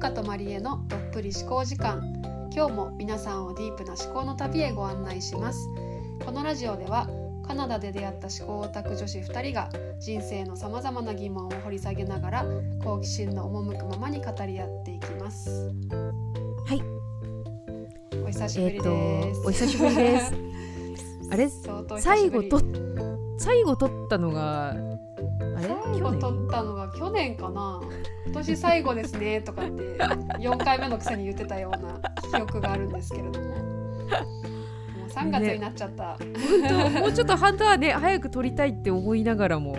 香とマリエのどっぷり思考時間。今日も皆さんをディープな思考の旅へご案内します。このラジオではカナダで出会った思考オタク女子2人が人生のさまざまな疑問を掘り下げながら好奇心の赴くままに語り合っていきます。はい。お久しぶりです、えーとお久しぶりです。あれ？最後と最後撮ったのがあれ？最後撮ったのが去年かな。今年最後ですねとかって4回目のくせに言ってたような記憶があるんですけれども。もう3月になっちゃった、本当もうちょっとハンターね早く撮りたいって思いながらも。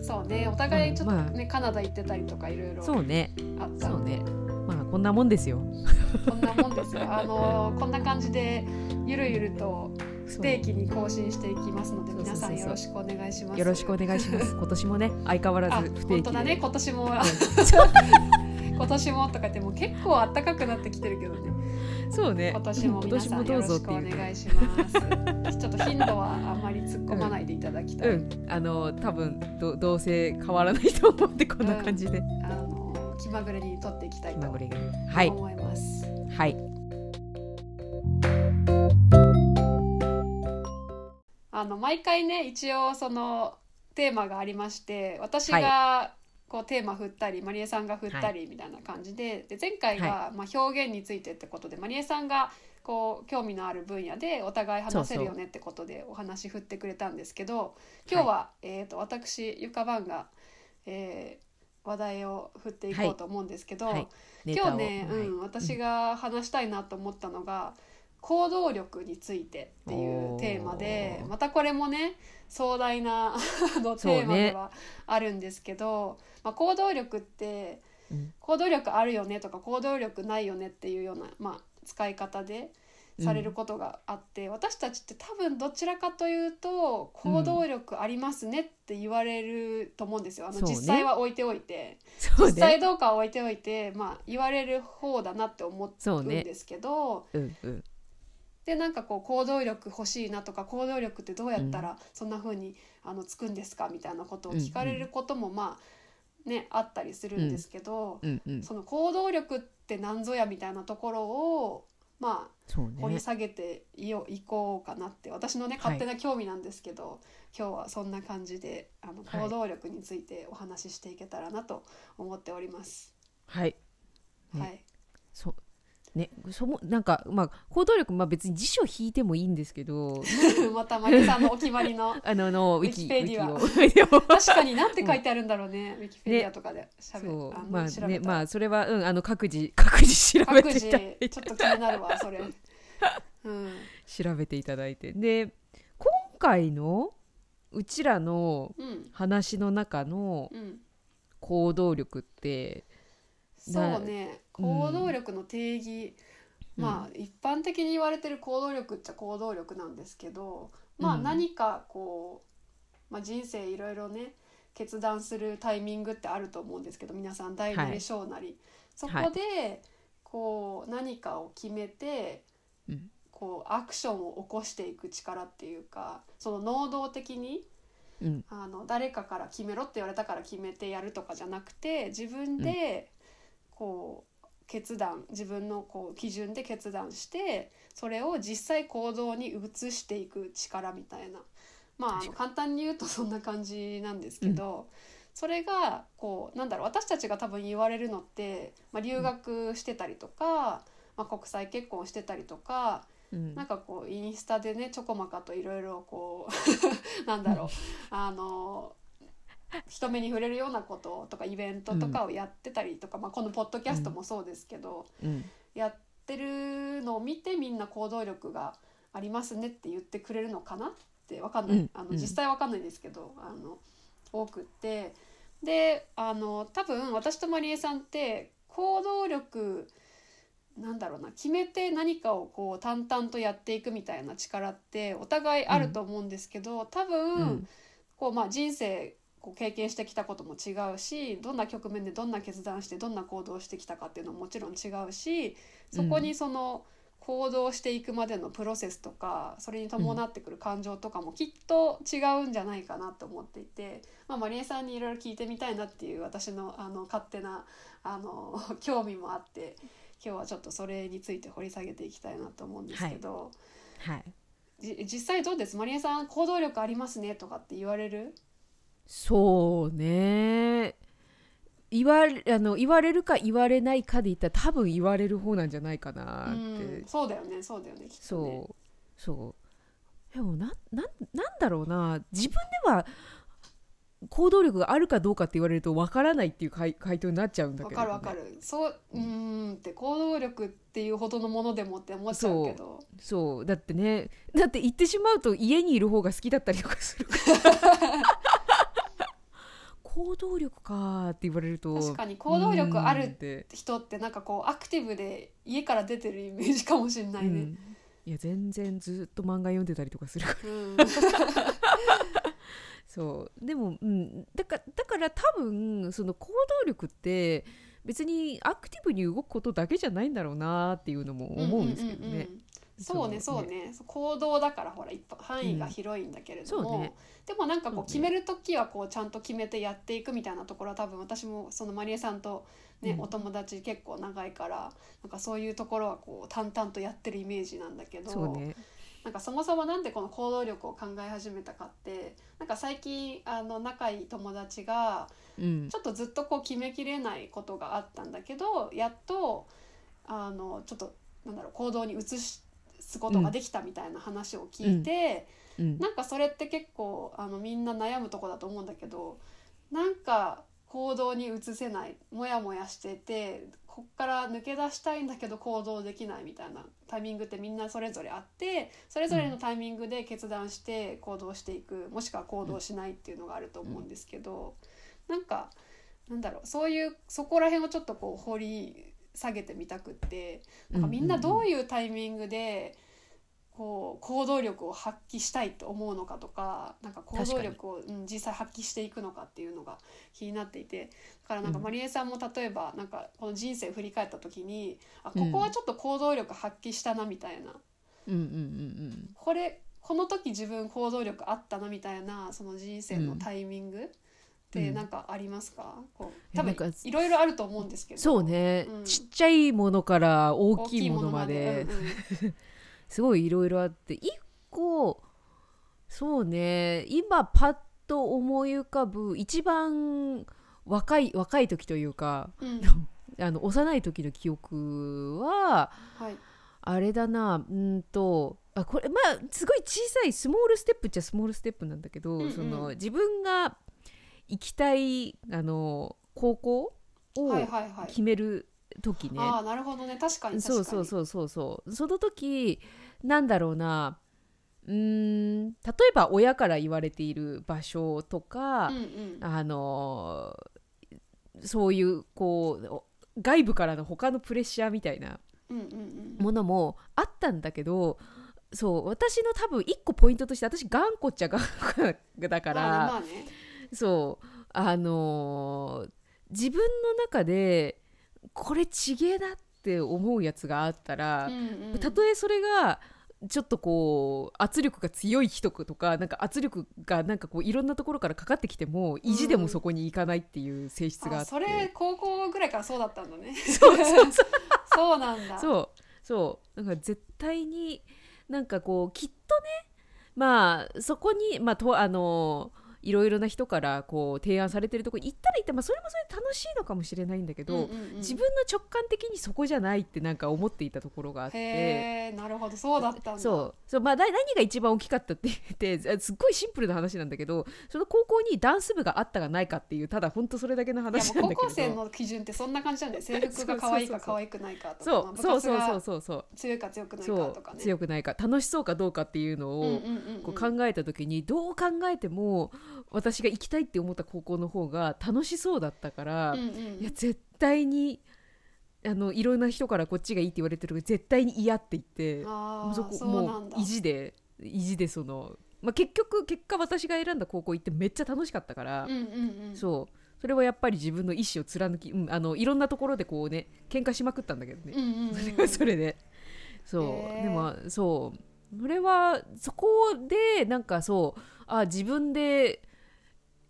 そうねお互いちょっとまあ。ね、カナダ行ってたりとかいろいろそうね。あったので、そうね。まあこんなもんですよ。こんなもんですよ。あのこんな感じでゆるゆると不定期に更新していきますので皆さんよろしくお願いします。よろしくお願いします。今年もね相変わらあず不定期で。本当だね今年も。今年もとか言ってもう結構暖かくなってきてるけどね。そうね。今年も皆さんよろしくお願いします。ちょっと頻度はあんまり突っ込まないでいただきたい。うんあの多分どどうせ変わらないと思ってこんな感じで、あの気まぐれに取っていきたいと思い。ます。はい。あの毎回ね一応そのテーマがありまして、私がこうテーマ振ったり、マリエさんが振ったりみたいな感じで、で前回がまあ表現についてってことで、マリエさんがこう興味のある分野でお互い話せるよねってことでお話振ってくれたんですけど、今日は、えっ、と私ゆかばんが、えー話題を振っていこうと思うんですけど、はい。ネタを今日ね、はいうん、私が話したいなと思ったのが行動力についてっていうテーマでまたこれもね壮大なあのテーマではあるんですけど、まあ、行動力ってうん。行動力あるよねとか行動力ないよねっていうような、まあ、使い方でされることがあって、私たちって多分どちらかというと行動力ありますねって言われると思うんですよ。あの実際は置いておいて。そう実際ねどうかは置いておいて、まあ、言われる方だなって思そうねうんですけど、うんうん。でなんかこう行動力欲しいなとか行動力ってどうやったらそんな風にあのつくんですかみたいなことを聞かれることもまあねあったりするんですけど、うんうん。その行動力って何ぞやみたいなところをまあ掘りね下げていよいこうかなって私のねはい。勝手な興味なんですけど、今日はそんな感じであのはい。行動力についてお話ししていけたらなと思っております。はい。ね。はい。そうねそもなんかまあ行動力まあ別に辞書引いてもいいんですけど またマリさんのお決まりの あのあのウィキペディア。確かに何て書いてあるんだろうね、ウィキペディアとかでしゃべ、そう。あのまあねまあそれはうんあの各自各自調べていただいて。ちょっと気になるわそれ、うん、調べていただいて。で今回のうちらのうん。話の中のうん。行動力ってそうね。うん。行動力の定義、まあ一般的に言われてる行動力っちゃ行動力なんですけどまあうん。何かこう、まあ、人生いろいろね決断するタイミングってあると思うんですけど皆さん大なりはい小なり、そこでこう何かを決めてうん。こうアクションを起こしていく力っていうかその能動的にうん。あの誰かから決めろって言われたから決めてやるとかじゃなくて自分でこう決断自分のこう基準で決断してそれを実際行動に移していく力みたいな。まああの確簡単に言うとそんな感じなんですけど、それがこうなんだろう私たちが多分言われるのって、まあ、留学してたりとか、まあ、国際結婚してたりとかうん。なんかこうインスタでねちょこまかといろいろこう なんだろう。あの 人目に触れるようなこととかイベントとかをやってたりとか、まあ、このポッドキャストもそうですけど、うん。やってるのを見てみんな行動力がありますねって言ってくれるのかなってわかんない、あのうん。うん実際わかんないですけどあの多くって。であの多分私とまりえさんって行動力なんだろうな決めて何かをこう淡々とやっていくみたいな力ってお互いあると思うんですけど、多分、うん。こうまあ人生こう経験してきたことも違うしどんな局面でどんな決断してどんな行動をしてきたかっていうのももちろん違うしそこにその行動していくまでのプロセスとかそれに伴ってくる感情とかもきっと違うんじゃないかなと思っていて、まあ、マリエさんにいろいろ聞いてみたいなっていう私のあの勝手なあの 興味もあって今日はちょっとそれについて掘り下げていきたいなと思うんですけど、はい。じ実際どうです？マリエさん行動力ありますねとかって言われる？そうね。言われあの言われるか言われないかで言ったら多分言われる方なんじゃないかなって、うん、そうだよねそうだよねきっとね。そうそう。でもなななんだろうな。自分では行動力があるかどうかって言われるとわからないっていう回回答になっちゃうんだけど、わかるわかる。そううーんって行動力っていうほどのものでもって思っちゃうけど。そうだってねだって言ってしまうと家にいる方が好きだったりとかするから 行動力かって言われると確かに行動力あるて人ってなんかこうアクティブで家から出てるイメージかもしれないね。うん。いや全然ずっと漫画読んでたりとかするから。うん。そう。でも、うん、だからだから多分その行動力って別にアクティブに動くことだけじゃないんだろうなっていうのも思うんですけどね。うんうんうんうんそうねそうね。行動だからほら範囲が広いんだけれども、うん。ね。でもなんかこう決める時はこうちゃんと決めてやっていくみたいなところは多分私もそのマリエさんと、ねうん。お友達結構長いからなんかそういうところはこう淡々とやってるイメージなんだけどなんかそもそもなんでこの行動力を考え始めたかってなんか最近あの仲いい友達がうん。ちょっとずっとこう決めきれないことがあったんだけどやっとあのちょっとなんだろう行動に移すことができたみたいな話を聞いて、うん。なんかそれって結構あのみんな悩むとこだと思うんだけどなんか行動に移せないモヤモヤしててこっから抜け出したいんだけど行動できないみたいなタイミングってみんなそれぞれあってそれぞれのタイミングで決断して行動していく、もしくは行動しないっていうのがあると思うんですけど、なんかなんだろうそういうそこら辺をちょっとこう掘り下げてみたくってなんかみんなどういうタイミングでこう行動力を発揮したいと思うのかとかなんか行動力を、うん、実際発揮していくのかっていうのが気になっていてだからなんかうん。まりえさんも例えばなんかこの人生を振り返った時にあうん。ここはちょっと行動力発揮したなみたいな、うんうんうんこれこの時自分行動力あったなみたいなその人生のタイミングってなんかありますか、こう多分いろいろあると思うんですけど。そうね、うん。ちっちゃいものから大大きいものまで。うんうん。すごいいろいろあって。一個そうね。今パッと思い浮かぶ一番若い若い時というかうん。あの幼い時の記憶ははい。あれだな。うんとあこれまあすごい小さいスモールステップっちゃスモールステップなんだけど、うんうん。その自分が行きたいあの高校をはいはいはい。決める時ね、ああなるほどね。確かに確かに。そうそうそうそうそう。その時なんだろうな。うーん例えば親から言われている場所とか、うんうん。あのそういうこうお外部からの他のプレッシャーみたいなものもあったんだけどそう私の多分一個ポイントとして私頑固っちゃ頑固だから、まあねそう。あのー自分の中でこれちげえなって思うやつがあったらう、んうん。たとえそれがちょっとこう圧力が強い人とかなんか圧力がなんかこういろんなところからかかってきても意地でもそこに行かないっていう性質があって、あそれ高校ぐらいからそうだったんだね。そうそうそう。そうなんだ。そう。そう。なんか絶対になんかこうきっとねまあそこにまあとあのいろいろな人からこう提案されてるとこ行ったら行って、まあ、それもそれで楽しいのかもしれないんだけど、うんうんうん。自分の直感的にそこじゃないってなんか思っていたところがあって。なるほど。そうだったんだ。そう。そう、まあ、な何が一番大きかったって言ってあ すっごいシンプルな話なんだけどその高校にダンス部があったかないかっていうただ本当それだけの話なんだけど。高校生の基準ってそんな感じなんだよ制服が可愛いか可愛くないかとかそうまあそうそうそうそうそう。強いか強くないそうかとかね。強くないか楽しそうかどうかっていうのを、こう考えた時にどう考えても私が行きたいって思った高校の方が楽しそうだったから、うんうんいや絶対にあのいろんな人からこっちがいいって言われてるけど絶対に嫌って言ってもうそもう意地で意地でその、まあ、結局結果私が選んだ高校行ってめっちゃ楽しかったから、うんうんうん。そう。それはやっぱり自分の意思を貫き、うん、あのいろんなところでこうね喧嘩しまくったんだけどね、うんうんうんそれはそれで。そう、へー。でもそう。それはそこでなんかそうあ自分で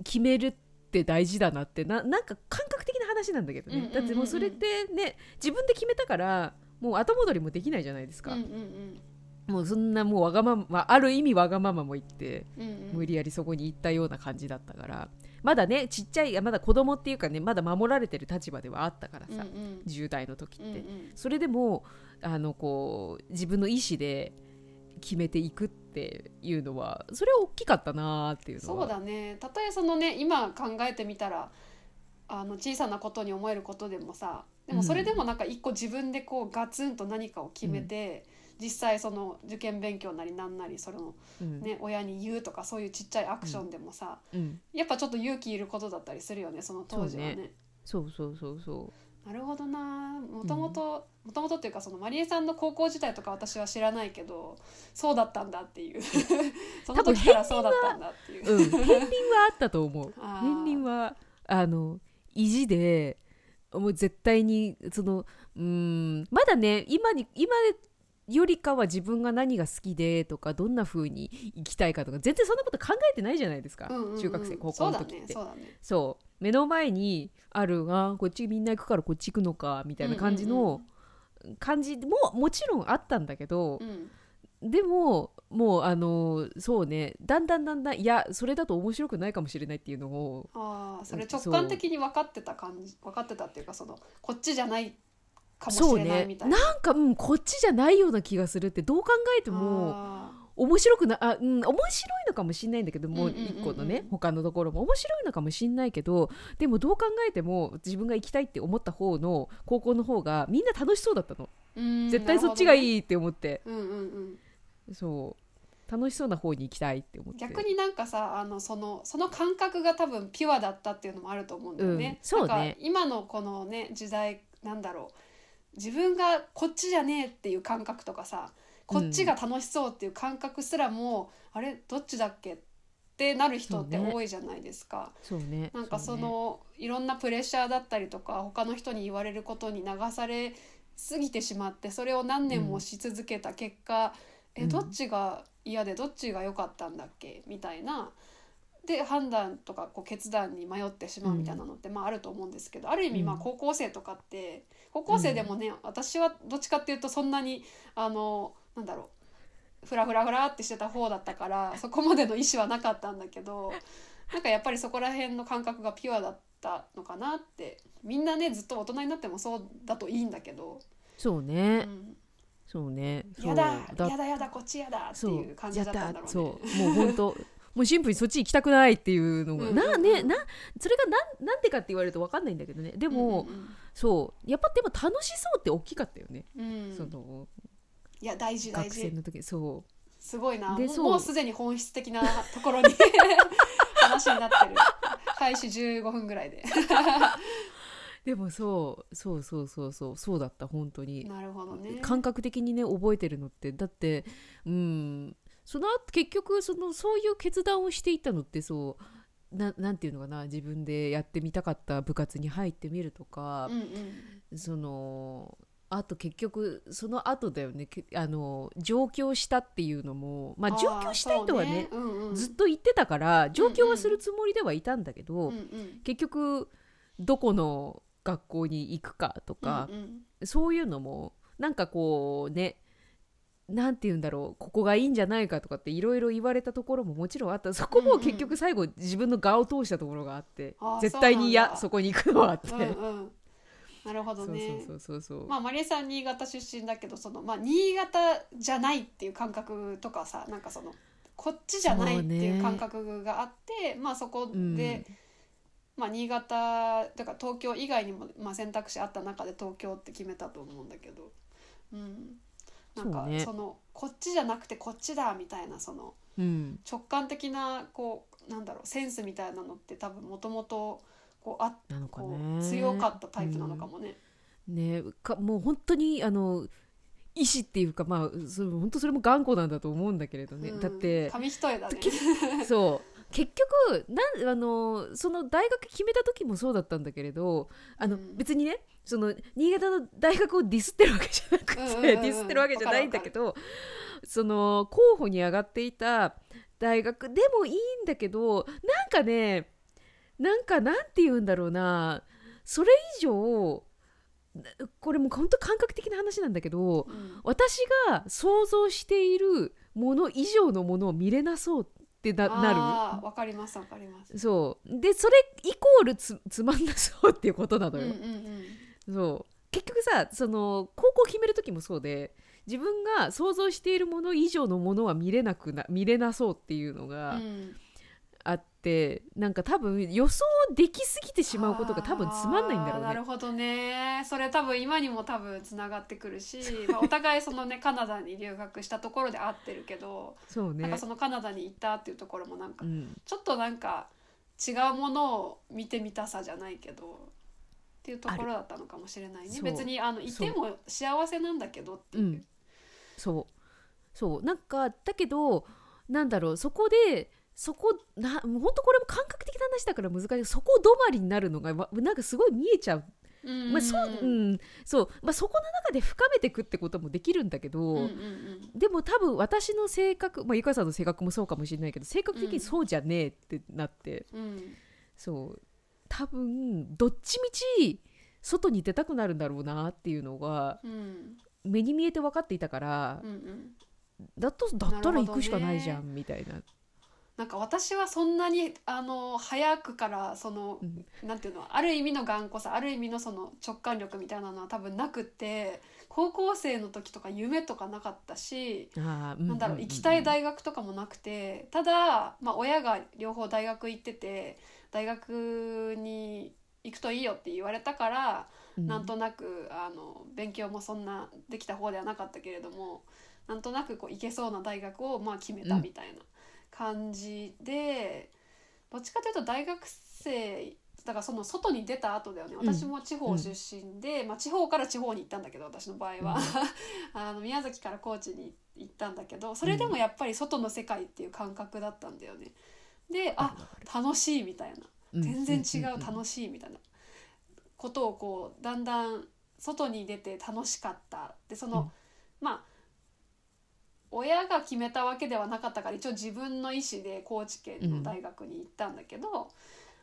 決めるって大事だなってななんか感覚的な話なんだけどね、うんうんうんうん。だってもうそれってね自分で決めたからもう後戻りもできないじゃないですか、うんうんもうそんなもうわがままある意味わがままも言ってうんうん。うん無理やりそこに行ったような感じだったから。まだねちっちゃいまだ子供っていうかねまだ守られてる立場ではあったからさ、うんうん。10代の時って、うんうん。それでもあのこう自分の意思で決めていくっていうのはそれは大きかったなーっていうのは。そうだね。たとえそのね今考えてみたらあの小さなことに思えることでもさでもそれでもなんか一個自分でこうガツンと何かを決めて、実際その受験勉強なりなんなりその、うん。ね、親に言うとかそういうちっちゃいアクションでもさ、うん、やっぱちょっと勇気いることだったりするよねその当時はね。そうそうそうそなるほどな。もともともともとっていうかそのマリエさんの高校時代とか私は知らないけどそうだったんだっていう。その時からそうだったんだっていう。う、うん、片鱗はあったと思う。片鱗はあの意地でもう絶対にそのうーんまだね今に今よりかは自分が何が好きでとかどんな風に生きたいかとか全然そんなこと考えてないじゃないですか、うんうんうん。中学生高校の時って。そうだねそうだね。そう目の前にあるあこっちみんな行くからこっち行くのかみたいな感じの感じももちろんあったんだけどう、ん。でももうあのそうねだんだんだんだんいやそれだと面白くないかもしれないっていうのをああそれ直感的に分かってた感じ分かってたっていうかそのこっちじゃないかもしれないねみたいな。なんか、うん、こっちじゃないような気がするってどう考えてもあ面白くなあ、うん、面白いのかもしれないんだけどもう一個のね他のところも。面白いのかもしれないけどでもどう考えても自分が行きたいって思った方の高校の方がみんな楽しそうだったの。絶対そっちがい。いいって思って、ねうんうんうん。そう。楽しそうな方に行きたいって思って。逆になんかさあのそのその感覚が多分ピュアだったっていうのもあると思うんだよね。うんそうね。なんか今のこのね時代なんだろう。自分がこっちじゃねえっていう感覚とかさこっちが楽しそうっていう感覚すらも、あれどっちだっけってなる人って多いじゃないですか。そうね。なんかそうね。のいろんなプレッシャーだったりとか他の人に言われることに流されすぎてしまってそれを何年もし続けた結果、うん。えどっちが嫌でどっちが良かったんだっけ？みたいな。で判断とかこう決断に迷ってしまうみたいなのって、まああると思うんですけどある意味まあうん。高校生とかって高校生でもね、私はどっちかっていうとそんなにあのなんだろう。フラフラフラってしてた方だったから そこまでの意思はなかったんだけどなんかやっぱりそこら辺の感覚がピュアだったのかなってみんなねずっと大人になってもそうだといいんだけど、そううね、ん、そうね。やだだ。やだやだこっちやだっていう感じだったんだろうね。そう。もう本当もうシンプルにそっち行きたくないっていうのが、うん。うんうんなねなそれがなんなんでかって言われると分かんないんだけどね。でも、うん。そう。やっぱでも楽しそうって大きかったよね、うんうん。そのいや大事大事。学生の時そすごいな。もうでそう。もうすでに本質的なところに 話になってる。開始15分ぐらいで。う でもそう。そうそうそうそう。そうだった本当に。なるほどね。感覚的にね覚えてるのって。だってうん。その後結局そのそういう決断をしていったのってそう。ななんていうのかな。自分でやってみたかった部活に入ってみるとか。う、んうん。そのあと結局その後だよね。けあの上京したっていうのもまあ上京したいとはねあーそううんうん。ずっと言ってたから上京はするつもりではいたんだけど、うんうん結局どこの学校に行くかとかう、んうん。そういうのもなんかこうねなんて言うんだろうここがいいんじゃないかとかっていろいろ言われたところももちろんあった。そこも結局最後自分の我を通したところがあって、あー絶対にそうなんだ。嫌そこに行くのはあって、うんうんなるほどそうねそうそうそうそう、まあマリエさん新潟出身だけどその、まあ、新潟じゃないっていう感覚とかさなんかそのこっちじゃないっていう感覚があって、まあそこで、うん。まあ、新潟だから東京以外にも、まあ、選択肢あった中で東京って決めたと思うんだけど、うん、なんかそうね。こっちじゃなくてこっちだみたいなそのうん、直感的なこうなんだろうセンスみたいなのって多分もともとこうあなのかこねう強かったタイプなのかもね。ねかもう本当にあの意志っていうかまあそ本当それも頑固なんだと思うんだけれどね、うん。だって紙一重だね。そう。結局なんあのその大学決めた時もそうだったんだけれどあの、うん。別にねその新潟の大学をディスってるわけじゃなくて、うんうんうんうん。ディスってるわけじゃないんだけどその候補に上がっていた大学でもいいんだけどなんかねなんかなんて言うんだろうな。それ以上これも本当感覚的な話なんだけどうん。私が想像しているもの以上のものを見れなそうってななあーわかりますわかります。るそう。でそれイコールつつまんなそうっていうことなのよ、そう。結局さその高校決める時もそうで自分が想像しているもの以上のものは見れなくな見れなそうっていうのがうんあって、なんか多分予想できすぎてしまうことが多分つまんないんだろうね。なるほどね。それ多分今にも多分つながってくるし、まあ、お互いそのねカナダに留学したところで会ってるけど、そうね。なんかそのカナダに行ったっていうところもなんかうん。ちょっとなんか違うものを見てみたさじゃないけどっていうところだったのかもしれないね。別にあのいても幸せなんだけどっていう、うん。そう。そう。なんかだけどなんだろうそこでそこなもうほんとこれも感覚的な話だから難しい。そこ止まりになるのがわなんかすごい見えちゃう。うんまあそううん。そう。まあ、そこの中で深めていくってこともできるんだけど、うんうんうん。でも多分私の性格、まあ、ゆかさんの性格もそうかもしれないけど性格的にそうじゃねえってなって、うん。そう。多分どっちみち外に出たくなるんだろうなっていうのがうん。目に見えて分かっていたから、うんうん。だとだったら行くしかないじゃん、みたいな、なんか私はそんなにあの早くからそのうん。なんていうのある意味の頑固さある意味のその直感力みたいなのは多分なくって高校生の時とか夢とかなかったし、なんだろう行きたい大学とかもなくてただ、まあ、親が両方大学行ってて大学に行くといいよって言われたから、うん。なんとなくあの勉強もそんなできた方ではなかったけれどもなんとなくこう行けそうな大学をまあ決めたみたいな感じで、どっちかというと大学生だからその外に出た後だよね。うん。私も地方出身で、まあ、地方から地方に行ったんだけど私の場合は、あの宮崎から高知に行ったんだけどそれでもやっぱり外の世界っていう感覚だったんだよね。であ楽しいみたいな。うん。全然違ううん楽しいみたいな。ことをこうだんだん外に出て楽しかった。でその、まあ親が決めたわけではなかったから一応自分の意思で高知県の大学に行ったんだけど、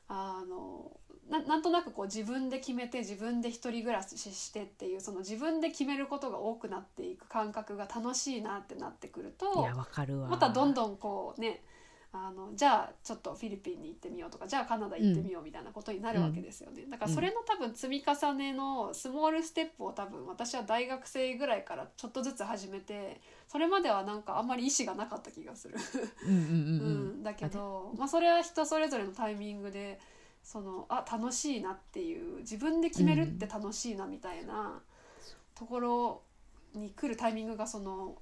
あのななんとなくこう自分で決めて自分で一人暮らししてっていうその自分で決めることが多くなっていく感覚が楽しいなってなってくるといやわかるわ。またどんどんこうねあのじゃあちょっとフィリピンに行ってみようとかじゃあカナダ行ってみようみたいなことになるわけですよね、だからそれの多分積み重ねのスモールステップを多分私は大学生ぐらいからちょっとずつ始めてそれまではなんかあんまり意思がなかった気がする、うんだけど、まあ、それは人それぞれのタイミングでそのあ楽しいなっていう自分で決めるって楽しいなみたいなところに来るタイミングがその、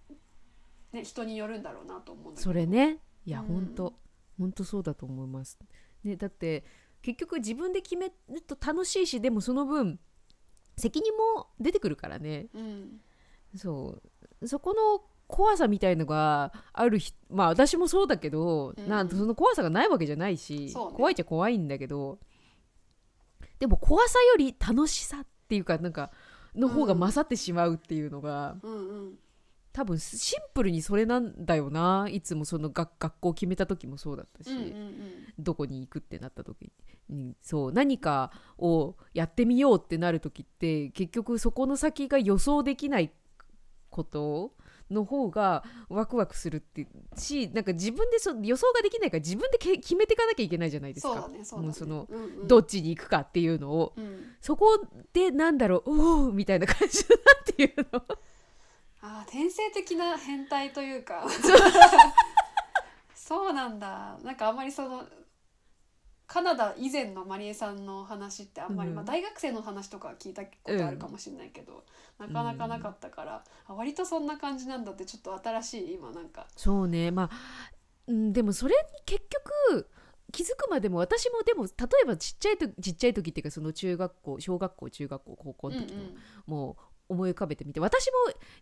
ね、人によるんだろうなと思うんだけど。それね。いや、うん。ほんとほんとそうだと思います、ね、だって結局自分で決めると楽しいしでもその分責任も出てくるからね。うん。そう。そこの怖さみたいのがあるひまあ私もそうだけど、うん。なんその怖さがないわけじゃないし、ね。怖いっちゃ怖いんだけどでも怖さより楽しさっていうかなんかの方が勝ってしまうっていうのが、うんうん。多分シンプルにそれなんだよな。いつもその学学校を決めた時もそうだったし、うんうん。どこに行くってなった時に。そう何かをやってみようってなる時って結局そこの先が予想できないことの方がワクワクするってしなんか自分でそ予想ができないから自分でけ決めていかなきゃいけないじゃないですか。どっちに行くかっていうのを。うん。そこでなんだろうおおみたいな感じだなっていうの。あー天性的な変態というか。そうなんだ。なんかあんまりそのカナダ以前のマリエさんの話ってあんまり、うん。まあ、大学生の話とかは聞いたことあるかもしれないけど、なかなかなかったから、あ割とそんな感じなんだってちょっと新しい今なんか。そうね。まあ、うん、でもそれに結局気づくまでも私もでも例えばちっちゃいとちっちゃい時っていうかその中学校小学校中学校高校の時の、もう思い浮かべてみて私も、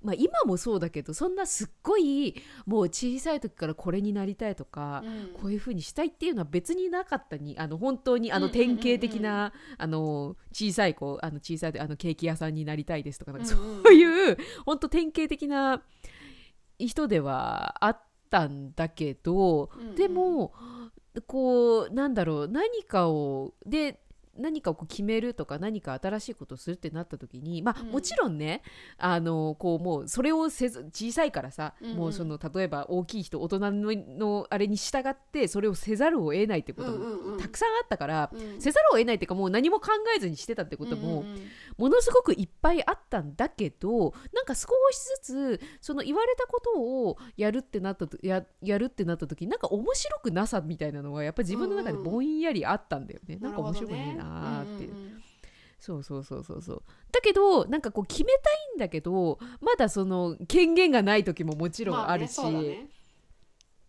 まあ、今もそうだけどそんなすっごいもう小さい時からこれになりたいとか、うん。こういう風にしたいっていうのは別になかったにあの本当にあの典型的な、あの小さい子あの小さいあのケーキ屋さんになりたいですとかなんかそういう本当典型的な人ではあったんだけど、うんうん。でもこうなんだろう何かをで何かをこう決めるとか何か新しいことをするってなった時にまあ、うん。もちろんねあのこうもうそれをせず小さいからさ、うんうん。もうその例えば大きい人大人ののあれに従ってそれをせざるを得ないってこともうんうんうん。たくさんあったから、うん。せざるを得ないっていうかもう何も考えずにしてたってことも、うんうんうん。ものすごくいっぱいあったんだけどなんか少しずつその言われたことをやるってなったとややるってなった時なんか面白くなさみたいなのがやっぱり自分の中でぼんやりあったんだよね、なんか面白くねえなーってそうそうそうそうそう。だけどなんかこう決めたいんだけどまだその権限がない時ももちろんあるし、まあねそうだね。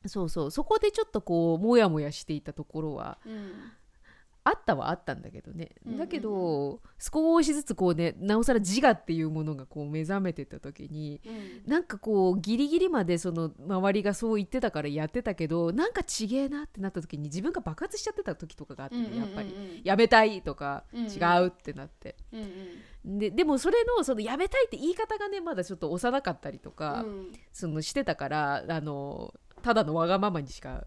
そうそう。そこでちょっとこうモヤモヤしていたところはうんあったはあったんだけどね、うんうんうん。だけど少しずつこうねなおさら自我っていうものがこう目覚めてった時にうん。なんかこうギリギリまでその周りがそう言ってたからやってたけどなんかちげえなってなった時に自分が爆発しちゃってた時とかがあってね、やっぱりり。やめたいとか、うんうん。違うってなって。うんうん。ででもそれのそのやめたいって言い方がねまだちょっと幼かったりとか、うん。そのしてたからあのただのわがままにしか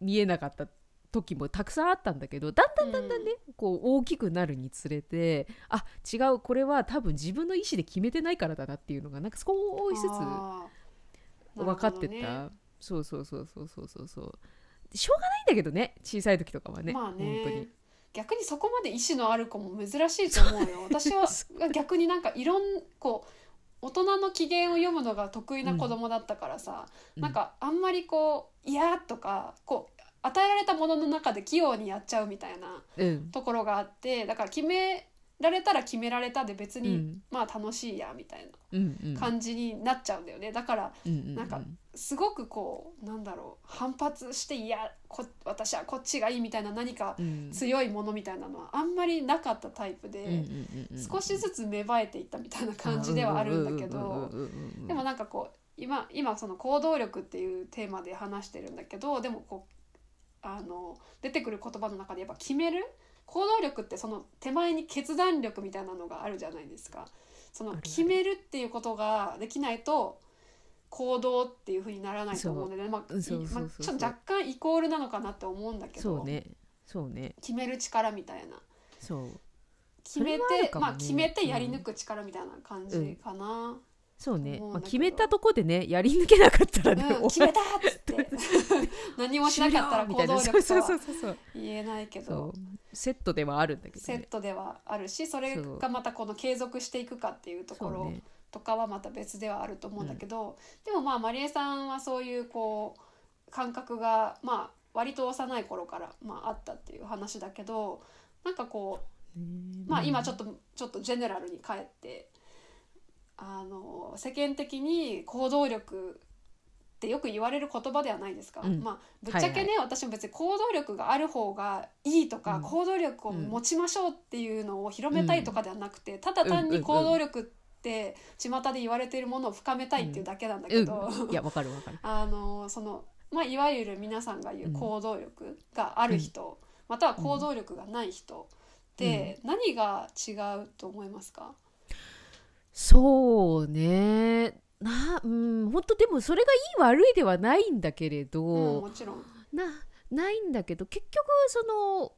見えなかった時もたくさんあったんだけどだんだんだんだんね、こう大きくなるにつれてあ違うこれは多分自分の意思で決めてないからだなっていうのがなんか少しずつ分かってった、ね。そうそうそうそうそうそうそう。しょうがないんだけどね小さい時とかはね,、まあ本当に。ね逆にそこまで意思のある子も珍しいと思うよ。私は逆になんかいろんこう大人の機嫌を読むのが得意な子供だったからさ、うん。なんかあんまりこう「いや」とかこう与えられたものの中で器用にやっちゃうみたいなうん。ところがあってだから決められたら決められたで別に、うん。まあ楽しいやみたいうんうん。な感じになっちゃうんだよね。だからうんうんなんかすごくこうなんだろう反発していやこ私はこっちがいいみたいな何かうん。強いものみたいなのはあんまりなかったタイプで、うんうんうんうん少しずつ芽生えていったみたいな感じではあるんだけどでもなんかこう今今その行動力っていうテーマで話してるんだけどでもこうあの出てくる言葉の中でやっぱ決める？行動力ってその手前に決断力みたいなのがあるじゃないですか。その決めるっていうことができないと行動っていうふうにならないと思うので、まあ、いそうそうそうそう。まあちょっと若干イコールなのかなって思うんだけど、そうね。そうね。決める力みたいな。そう。決めて、ね。まあ決めてやり抜く力みたいな感じかな。そうね、まあ、思うんだけど決めたとこでねやり抜けなかったらね、うん、決めたっつって。何もしなかったら終行動力とはそうそうそう言えないけど。そう。セットではあるんだけどセッねトではあるしそれがまたこの継続していくかっていうところそうね。とかはまた別ではあると思うんだけど、でもまあまりえさんはそういうこう感覚がまあ割と幼い頃から、まあ、あったっていう話だけどなんかこうねまあ今ちょっとちょっとジェネラルに帰ってあの世間的に行動力ってよく言われる言葉ではないですか、うん。まあぶっちゃけね、私も別に行動力がある方がいいとか、うん。行動力を持ちましょうっていうのを広めたいとかではなくて、ただ単に行動力って巷で言われているものを深めたいっていうだけなんだけど、うん。いやわかるわかる。あのその、まあ、いわゆる皆さんが言う行動力がある人、または行動力がない人って何が違うと思いますか、そうね。なうん本当でもそれがいい悪いではないんだけれど、うんもちろん。なないんだけど結局その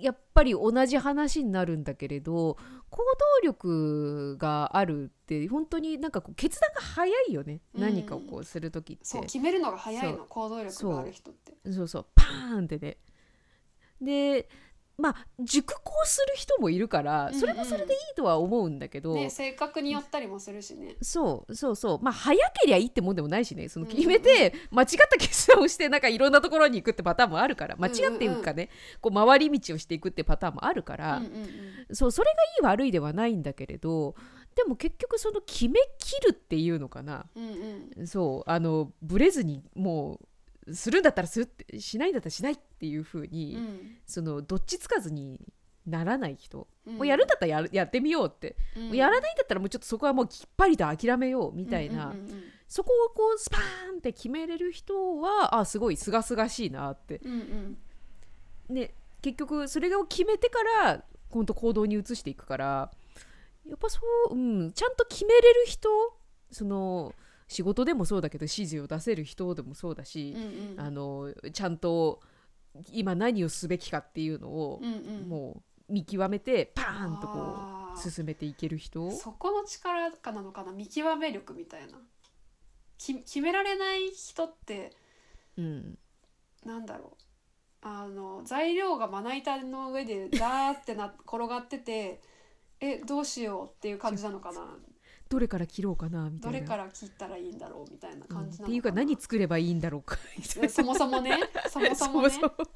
やっぱり同じ話になるんだけれど行動力があるって本当になんかこう決断が早いよね、うん。何かをこうする時って。そう決めるのが早いその行動力がある人って。そう。そう。パーンってね。でまあ熟考する人もいるからそれもそれでいいとは思うんだけど、ね、性格によったりもするしね。そうそうそう。まあ早けりゃいいってもんでもないしねそのうん決めて間違った決断をしてなんかいろんなところに行くってパターンもあるから間違っていくかね、こう回り道をしていくってパターンもあるから、うんうんうん。そうそれがいい悪いではないんだけれどでも結局その決めきるっていうのかな。うんうん。そうあのブレずにもうするんだったらするってしないんだったらしないっていう風に、うん。そのどっちつかずにならない人、うん。もうやるんだったらやるやってみようって、うん。もうやらないんだったらもうちょっとそこはもうきっぱりと諦めようみたいな、うんうんうん。そこをこうスパーンって決めれる人はあすごいすがすがしいなって。うんうん。ね結局それを決めてから本当行動に移していくからやっぱそう、うん、ちゃんと決めれる人その仕事でもそうだけど指示を出せる人でもそうだしうん、うん。あのちゃんと今何をすべきかっていうのをうんうん。もう見極めてパーンとこう進めていける人。そこの力かなのかな見極め力みたいな。き決められない人ってうん、なんだろう。あの材料がまな板の上でダーってな 転がっててえどうしようっていう感じなのかなどれから切ろうかなみたいな。どれから切ったらいいんだろうみたいなうん感じなのかな、っていうか何作ればいいんだろう。かみたいなそもそもね。そもそもね。そもそも。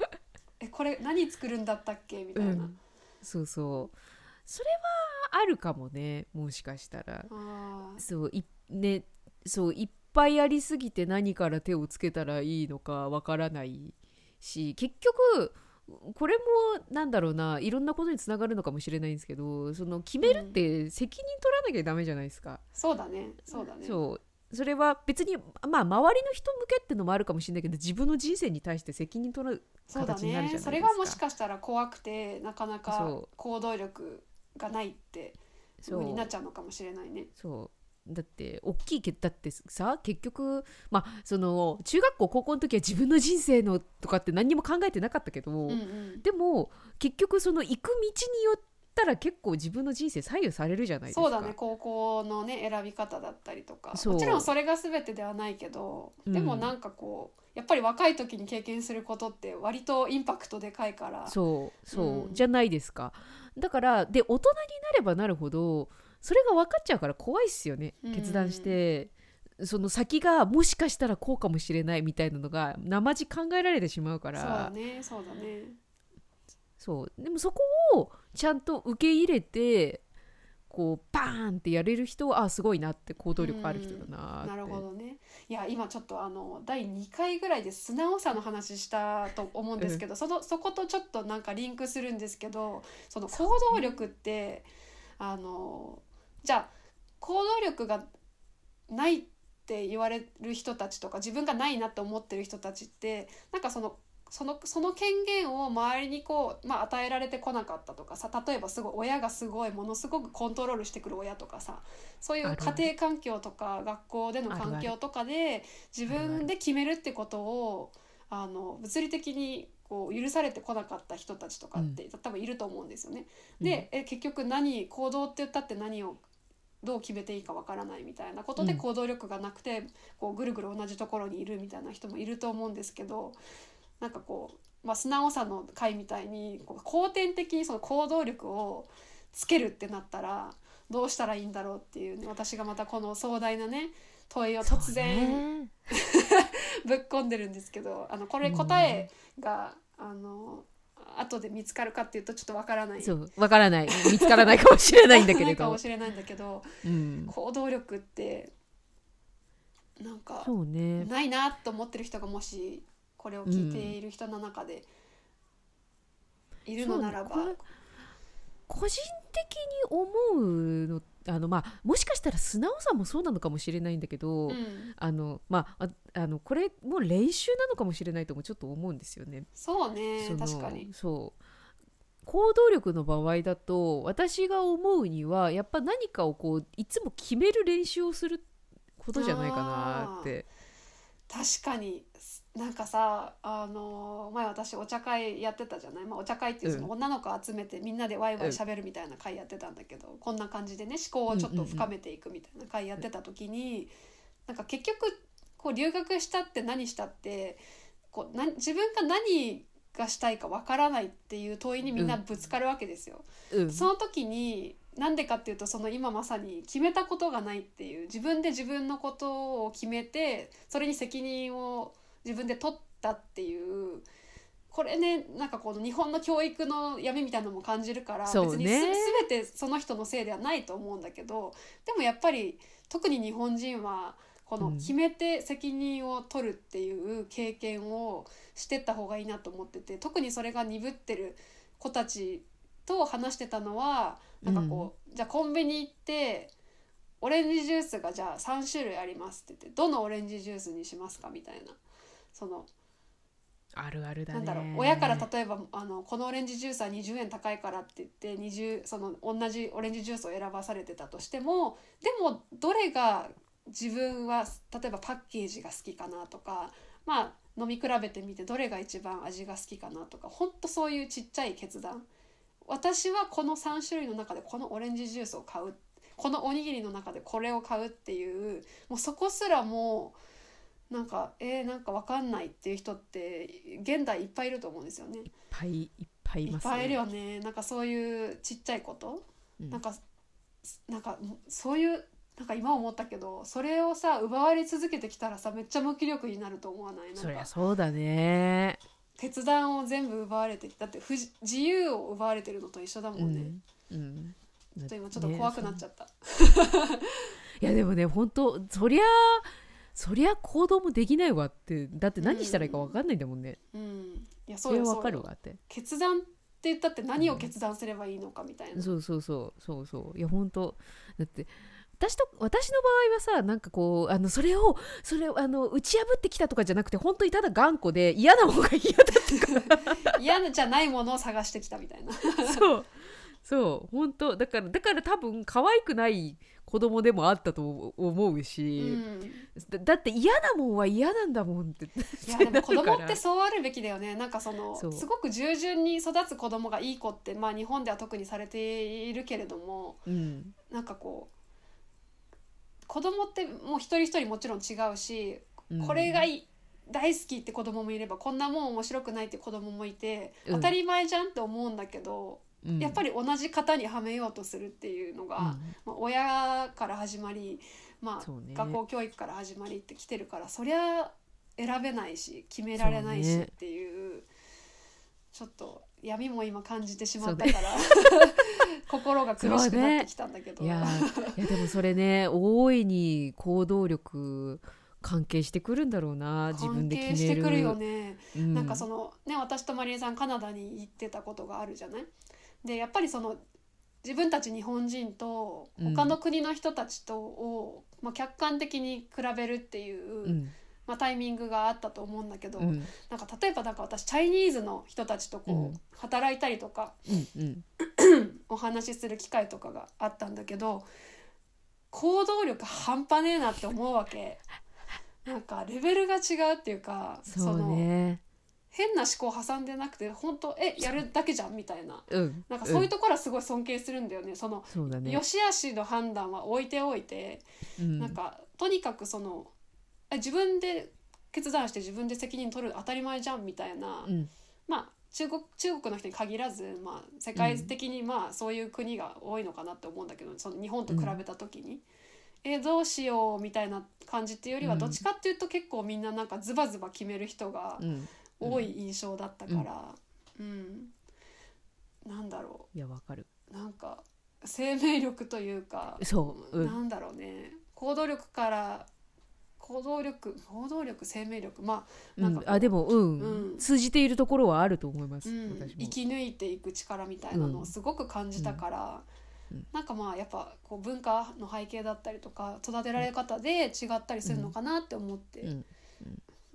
えこれ何作るんだったっけ？みたいな、うんそうそう。それはあるかもねもしかしたら。そういねそういっぱいありすぎて何から手をつけたらいいのかわからないし結局これもなんだろうないろんなことにつながるのかもしれないんですけどその決めるって責任取らなきゃダメじゃないですか。そうだね。そうだね。そう。それは別にまあ周りの人向けってのもあるかもしれないけど自分の人生に対して責任取る形になるじゃないですか。ねそれがもしかしたら怖くてなかなか行動力がないってそう。風になっちゃうのかもしれないね。そうだって大きいけだってさ結局まあその中学校高校の時は自分の人生のとかって何にも考えてなかったけど、うんうん。でも結局その行く道によったら結構自分の人生左右されるじゃないですか。そうだね。高校のね選び方だったりとか。もちろんそれが全てではないけど、うん。でもなんかこうやっぱり若い時に経験することって割とインパクトでかいから。そうそう、うん。じゃないですか。だからで大人になればなるほどそれが分かっちゃうから怖いっすよねうん。決断して、その先がもしかしたらこうかもしれないみたいなのが生地考えられてしまうから。そうだねそうだね。そう。でもそこをちゃんと受け入れてこうバーンってやれる人はあすごいなって行動力ある人だなって、なるほどね。いや今ちょっとあの第2回ぐらいで素直さの話したと思うんですけど、そのそことちょっとなんかリンクするんですけどその行動力って、あのじゃあ行動力がないって言われる人たちとか自分がないなって思ってる人たちってなんかそのそのその権限を周りにこう、まあ、与えられてこなかったとかさ例えばすごい親がすごいものすごくコントロールしてくる親とかさそういう家庭環境とか学校での環境とかで自分で決めるってことをあの物理的にこう許されてこなかった人たちとかって、多分いると思うんですよね。で、え結局何行動って言ったって何をどう決めていいかわからないみたいなことでうん。行動力がなくて、こうぐるぐる同じところにいるみたいな人もいると思うんですけどなんかこう、まあ、素直さの回みたいにこう後天的にその行動力をつけるってなったらどうしたらいいんだろうっていうね私がまたこの壮大なね問いを突然、ね。ぶっ込んでるんですけどあのこれ答えが、あの後で見つかるかっていうとちょっとわからない。そうわからない。見つからないかもしれないんだけないかもしれないんだけどうん、行動力ってなんかそうね。ないなと思ってる人がもしこれを聞いている人の中でいるのならば、個人的に思うのあのまあもしかしたら素直さもそうなのかもしれないんだけど、うん、あのまあああのこれもう練習なのかもしれないともちょっと思うんですよね。そうね確かに。そう。行動力の場合だと私が思うにはやっぱ何かをこういつも決める練習をすることじゃないかなって。確かになんかさあの前私お茶会やってたじゃない、まあ、お茶会っていうその女の子集めてみんなでワイワイしゃべるみたいな会やってたんだけど、こんな感じでね思考をちょっと深めていくみたいな会やってた時に、なんか結局こう留学したって何したってこうな自分が何がしたいかわからないっていう問いにみんなぶつかるわけですよ。うん。その時になんでかっていうとその今まさに決めたことがないっていう自分で自分のことを決めてそれに責任を自分で取ったっていうこれねなんかこの日本の教育の闇みたいなのも感じるから、ね。別にす全てその人のせいではないと思うんだけどでもやっぱり特に日本人はこのうん。決めて責任を取るっていう経験をしてった方がいいなと思ってて特にそれが鈍ってる子たちっと話してたのはなんかこう、じゃあコンビニ行ってオレンジジュースがじゃあ3種類ありますって言ってどのオレンジジュースにしますかみたいなそのあるあるだね。なんだろう親から例えばあのこのオレンジジュースは20円高いからって言って20その同じオレンジジュースを選ばされてたとしてもでもどれが自分は例えばパッケージが好きかなとかまあ飲み比べてみてどれが一番味が好きかなとかほんとそういうちっちゃい決断。私はこの3種類の中でこのオレンジジュースを買うこのおにぎりの中でこれを買うっていうもうそこすらもうなんかえー、なんかわかんないっていう人って現代いっぱいいると思うんですよね。いっぱいいっぱいいいっますね。ぱいいるよね。なんかそういうちっちゃいこと、うん。なんかなんかそういうなんか今思ったけどそれをさ奪われ続けてきたらさめっちゃ無気力になると思わない？なそりゃんかそうだね。決断を全部奪われてだって不自自由を奪われてるのと一緒だもうんね。ん、うん、ちょっと今ちょっと怖くなっちゃゃった。いやでもね本当そりゃそりゃ行動もできないわってだって何したらいいか分かんないんだもんね、うん、いやそれは分かるわって。決断って言ったって何を決断すればいいのかみたいな。そうそうそうそうそう。いや本当だって私と私の場合はさなんかこうあのそれをそれをあの打ち破ってきたとかじゃなくて本当にただ頑固で嫌な方が嫌だった 嫌じゃないものを探してきたみたいな。そう。そう。本当だからだから多分可愛くない子供でもあったと思うし、うん。だだって嫌なもんは嫌なんだもんって。いやでも 子供ってそうあるべきだよね。なんかそのすごく従順に育つ子供がいい子って、まあ、日本では特にされているけれどもうん。なんかこう子供ってもう一人一人もちろん違うし、うん。これがいい大好きって子供もいればこんなもん面白くないって子供もいて、うん。当たり前じゃんって思うんだけど、うんやっぱり同じ型にはめようとするっていうのが、うん。まあ、親から始まり、まあね。学校教育から始まりってきてるからそりゃ選べないし決められないしっていうちょっと闇も今感じてしまったから、心が苦しくなってきたんだけど、いやいやでもそれね大いに行動力関係してくるんだろうな自関分で係決める。してくるよね。うん。なんかそのね私とマリエさんカナダに行ってたことがあるじゃない？でやっぱりその自分たち日本人とうん。他の国の人たちとを、まあ、客観的に比べるっていう、うん。まあ、タイミングがあったと思うんだけど、うん。なんか例えばなんか私チャイニーズの人たちとこう、うん。働いたりとかうんうん。お話しする機会とかがあったんだけど行動力半端ねえなって思うわけ。なんかレベルが違うっていうかそね変な思考挟んでなくて本当えやるだけじゃんみたいな。うん。なんかそういううんところはすごい尊敬するんだよね。そのそうだね。良し悪しの判断は置いておいて、うん。なんかとにかくそのえ自分で決断して自分で責任取る当たり前じゃんみたいな、うん。まあ中国中国の人に限らず、まあ、世界的にまあそういう国が多いのかなって思うんだけどその日本と比べた時に、えどうしようみたいな感じっていうよりはうん。どっちかっていうと結構みんななんかズバズバ決める人がうん多い印象だったから、うん。なんだろいやわかる。うなんか生命力というかそううん。なんだろうね。行動力から行動力行動力生命力。まあなんかこううん。あでもうん、うん。通じているところはあると思います、うん。生き抜いていく力みたいなのをすごく感じたから、うん。なんかまあやっぱこう文化の背景だったりとか育てられ方で違ったりするのかなって思って、うん。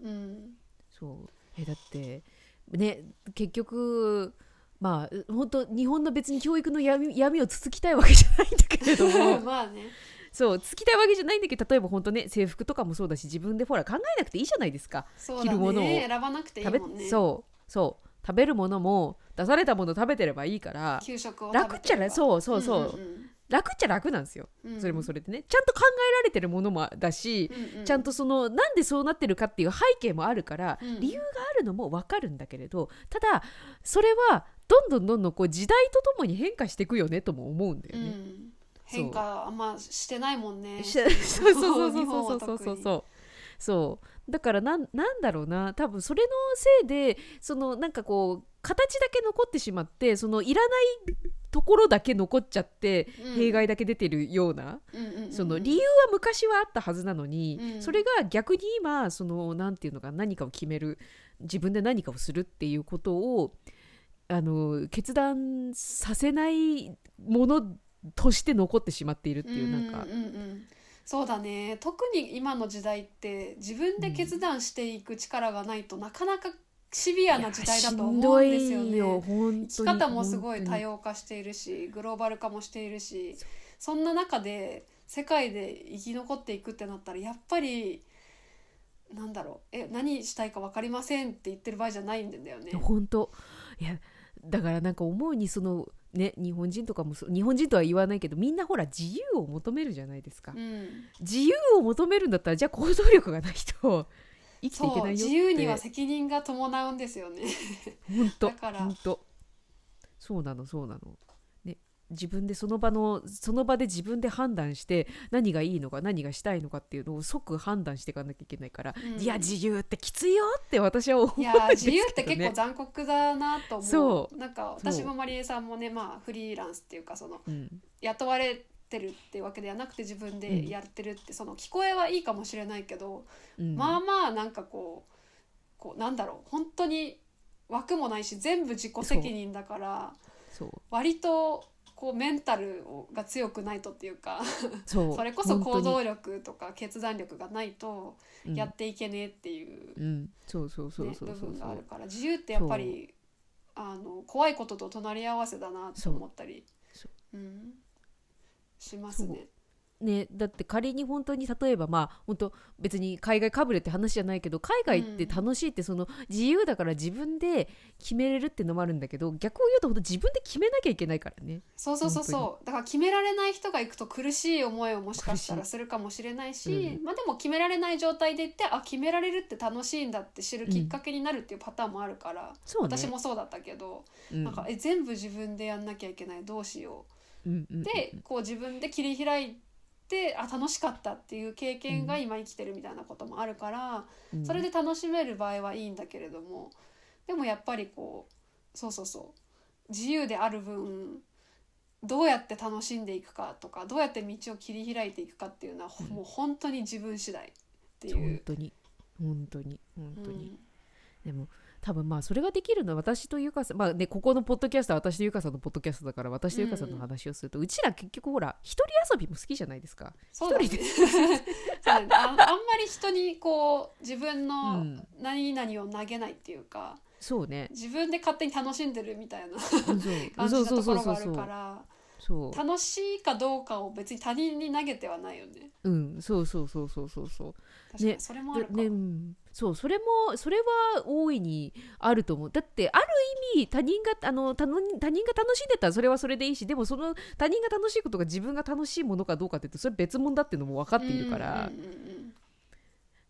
うん。そうえだってね結局まあ本当日本の別に教育の闇闇をつつきたいわけじゃないんだけれども。まあね。そうつきたいわけじゃないんだけど例えば本当ね制服とかもそうだし自分でほら考えなくていいじゃないですか。そうだ着るものを。ね選ばなくていい食べもんね。そうそう。食べるものも出されたもの食べてればいいから。給食を楽っちゃらうそうそう。そう、ん楽っちゃ楽なんですよ。うん。うんそれもそれでね。ちゃんと考えられてるものもだし、うんうん。ちゃんとそのなんでそうなってるかっていう背景もあるから、うん。理由があるのも分かるんだけれどただそれはどんどんどんどんこう時代とともに変化していくよねとも思うんだよね。うん。変化あんましてないもんね。し そうそうそう日そうそうそうそう。そう。だからなんなんだろうな。多分それのせいでそのなんかこう形だけ残ってしまってそのいらないところだけ残っちゃって、うん。弊害だけ出てるようなうんうんうんその理由は昔はあったはずなのに、うん。それが逆に今そのなんていうのか何かを決める自分で何かをするっていうことをあの決断させないものとして残ってしまっているっていうなんか、うんうんうん。そうだね。特に今の時代って自分で決断していく力がないと、なかなかシビアな時代だと思うんですよね。本当に生き方もすごい多様化しているしグローバル化もしているしそんな中で世界で生き残っていくってなったらやっぱりなんだろうえ何したいか分かりませんって言ってる場合じゃないんだよね。本当いやだからなんか思うにそのね日本人とかも日本人とは言わないけどみんなほら自由を求めるじゃないですか、うん、自由を求めるんだったらじゃあ行動力がないと生きていけないよって。自由には責任が伴うんですよね。本当だから。本当。そうなのそうなの。ね自分でその場のその場で自分で判断して何がいいのか何がしたいのかっていうのを即判断していかなきゃいけないから、うん。いや自由ってきついよって私は思うんいですけど、ね、やー自由って結構 残酷だなと思う。そう。なんか私もまりえさんもねまあフリーランスっていうかそのうん。雇われてるってわけではなくて自分でやってるって、その聞こえはいいかもしれないけど、うん。まあまあなんかこうこうなんだろう本当に枠もないし全部自己責任だから割とこうメンタルをが強くないとっていうか それこそ行動本力とか決断力がないとやっていけねえっていううん、うんそうそうそうね、そう。部分があるから自由ってやっぱりあの怖いことと隣り合わせだなと思ったり。そう。うん、しますね。ね、だって仮に本当に例えばまあ本当別に海外かぶれって話じゃないけど海外って楽しいってその自由だから自分で決めれるっていうのもあるんだけど逆を言うと本当自分で決めなきゃいけないからね。そうそうそうそう。だから決められない人が行くと苦しい思いをもしかしたらするかもしれないし、うまあでも決められない状態で行ってあ決められるって楽しいんだって知るきっかけになるっていうパターンもあるから、そうね。私もそうだったけど、うん。なんかえ全部自分でやんなきゃいけない。どうしようでこう自分で切り開いてあ楽しかったっていう経験が今生きてるみたいなこともあるから、うん。それで楽しめる場合はいいんだけれどもでもやっぱりこうそうそうそう自由である分どうやって楽しんでいくかとかどうやって道を切り開いていくかっていうのは、うん。もう本当に自分次第ってい本う。当に。本当に。本当に、うん。でも多分まあそれができるのは私とゆかさんまあねここのポッドキャストは私とゆかさんのポッドキャストだから私とゆかさんの話をすると、うちら結局ほら一人遊びも好きじゃないですか。一人で。ああんまり人にこう自分うのん。何々を投げないっていうか、そうね。自分で勝手に楽しんでるみたいな感じなそうそうところがあるからそう。楽しいかどうかを別に他人に投げてはないよね。うん。そうそうそうそうそうそう。確かにそれもあるか。ねうんそうそれもそれは大いにあると思う。だってある意味他人があの他人他人が楽しんでたらそれはそれでいいしでもその他人が楽しいことが自分が楽しいものかどうかって言うとそれ別物だっていうのも分かっているから、うんうんうんうん。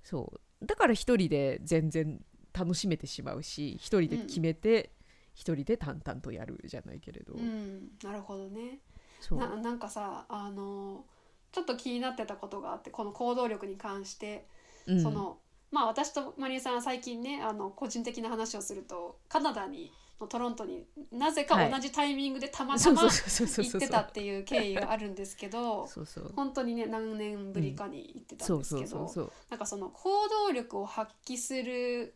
そう。だから一人で全然楽しめてしまうし一人で決めて、一人で淡々とやるじゃないけれど、うん、なるほどね。そう。ななんかさあのちょっと気になってたことがあってこの行動力に関して、うん。そのまあ私とマリエさんは最近ねあの個人的な話をするとカナダにのトロントになぜか同じタイミングでたまたま行ってたっていう経緯があるんですけど本当にね何年ぶりかに行ってたんですけどなんかその行動力を発揮する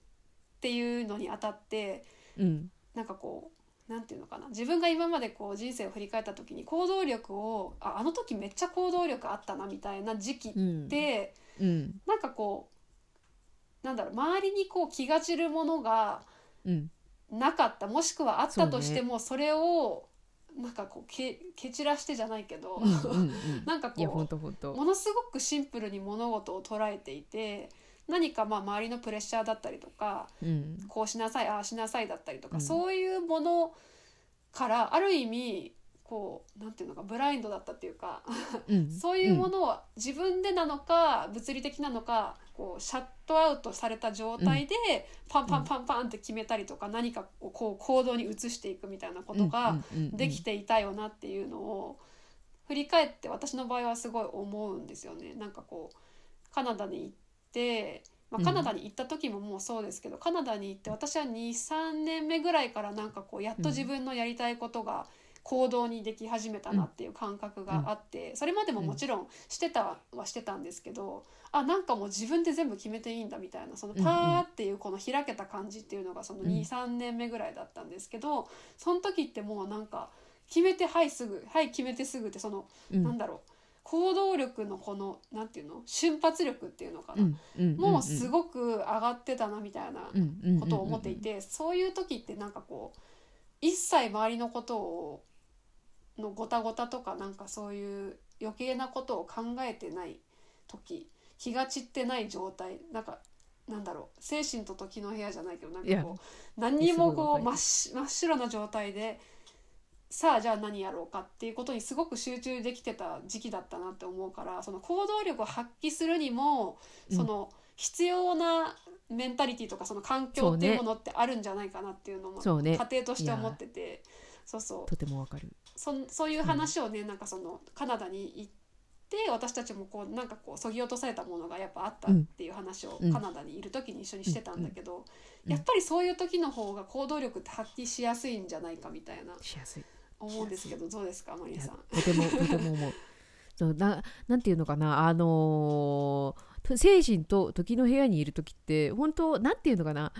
っていうのにあたってうん。なんかこうなんていうのかな自分が今までこう人生を振り返った時に行動力をああの時めっちゃ行動力あったなみたいな時期っうん。て、うん。なんかこうなんだろう周りにこう気が散るものがうん。なかったもしくはあったとしてもそ,、れをなんかこうけ蹴散らしてじゃないけど、うんうんうん なんかこうものすごくシンプルに物事を捉えていて何かまあ周りのプレッシャーだったりとかうん。こうしなさいああしなさいだったりとか、うん。そういうものからある意味こうなんていうのかブラインドだったっていうかうん。そういうものを自分でなのか物理的なのかこうシャットアウトされた状態でパンパンパンパンって決めたりとか何かをこう行動に移していくみたいなことができていたよなっていうのを振り返って私の場合はすごい思うんですよね。なんかこうカナダに行って、まあ、うん。カナダに行った時ももうそうですけど、カナダに行って私は23年目ぐらいからなんかこうやっと自分のやりたいことが行動にでき始めたなっていう感覚があって、それまでももちろんしてたはしてたんですけど、あなんかもう自分で全部決めていいんだみたいなそのパーっていうこの開けた感じっていうのがそのうん。23年目ぐらいだったんですけどその時ってもうなんか決めてはいすぐはい決めてすぐってその、うん。なんだろう行動力のこのなんていうの瞬発力っていうのかな、うんうんもうすごく上がってたなみたいなくことを思っていて、そういう時ってなんかこう一切周りのことをのごたごたとかなんかそういう余計なことを考えてない時気が散ってない状態なんかなんだろう精神と時の部屋じゃないけどなんかこう何にもこう真っし真っ白な状態でさあじゃあ何やろうかっていうことにすごく集中できてた時期だったなって思うからその行動力を発揮するにもうん。その必要なメンタリティとかその環境っていうものってあるんじゃないかなっていうのも家庭として思ってて。そうそう。とてもわかるそんそういう話をねなんかそのカナダに行って私たちもこうなんかこうそぎ落とされたものがやっぱあったっていう話をうん。カナダにいる時に一緒にしてたんだけど、うん。やっぱりそういう時の方が行動力って発揮しやすいんじゃないかみたいなしやすい。思うんですけどどうですかマリさん？とてもとても思う。そうななんていうのかなあのー精神と時の部屋にいる時って本当なんていうのかな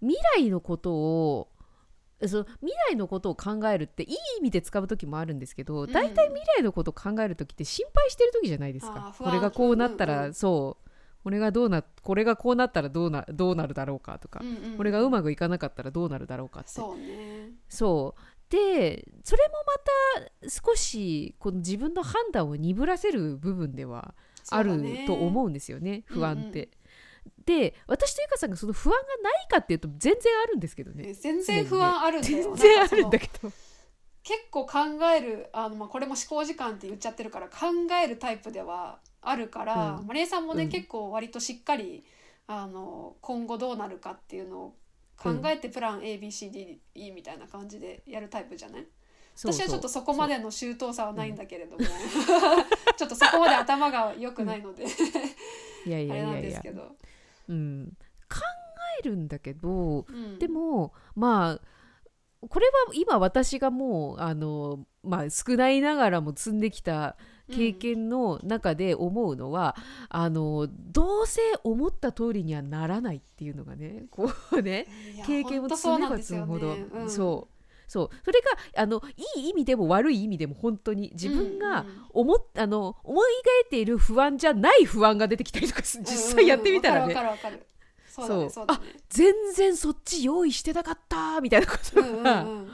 未来のことをそう未来のことを考えるっていい意味で使う時もあるんですけどん。大体未来のことを考える時って心配してる時じゃないですか。これがこうなったら、うんうんそう。これがどうなこれがこうなったらどうなどうなるだろうかとか、うんうんこれがうまくいかなかったらどうなるだろうかって。そうね。そうでそれもまた少しこの自分の判断を鈍らせる部分ではあると思ううんですよねうんうん不安って。で私とゆかさんがその不安がないかっていうと全然あるんですけどね。ね全然不安あるんだよ。全然あるんだけけど。結構考えるあの、まあ、これも思考時間って言っちゃってるから考えるタイプではあるから、うん。マリエさんもね、うん。結構割としっかりあの今後どうなるかっていうのを考えてプラン ABCDE みたいな感じでやるタイプじゃない？私はちょっとそこまでの周到さはないんだけれども、ちょっとそこまで頭が良くないので、いやいあれなんですけど、うん、考えるんだけどうん、でもまあこれは今私がもうあの、まあ、少ないながらも積んできた経験の中で思うのは、あのどうせ思った通りにはならないっていうのがねこうね経験を積めば積むほど。よね。うん。そうそう。それがあのいい意味でも悪い意味でも本当に自分が思っあの思い描いている不安じゃない不安が出てきたりとかす実際やってみたらね、そうだねそう。ね。全然そっち用意してなかったみたいなことうんが、うんうん。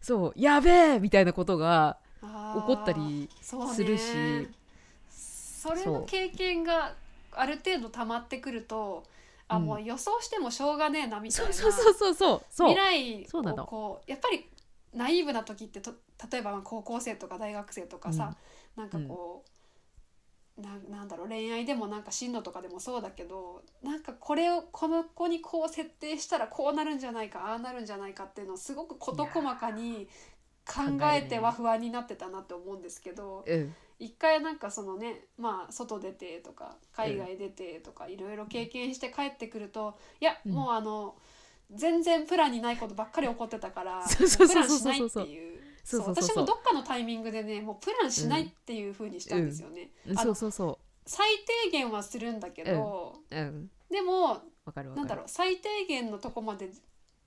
そう。やべえみたいなことが起こったりするし。それの経験がある程度溜まってくるとあうん。もう予想してもしょうがねえなみたいな。そうそうそうそうそう。そう未来をそうなの。こうやっぱりナイーブな時ってと例えばまあ高校生とか大学生とかさ、なんかこう、ななんだろう恋愛でもなんか進路とかでもそうだけどなんかこれをこの子にこう設定したらこうなるんじゃないかああなるんじゃないかっていうのをすごく事細かに考えては不安になってたなって思うんですけど、うん一回なんかそのねまあ外出てとか海外出てとかいろいろ経験して帰ってくるといやうん。もうあの全然プランにないことばっかり起こってたからプランしないっていう。そう私もどっかのタイミングでねもうプランしないっていう風にしたんですよね。そうそうそ最低限はするんだけど、ううん。でもわかるわかる。なんだろう最低限のとこまで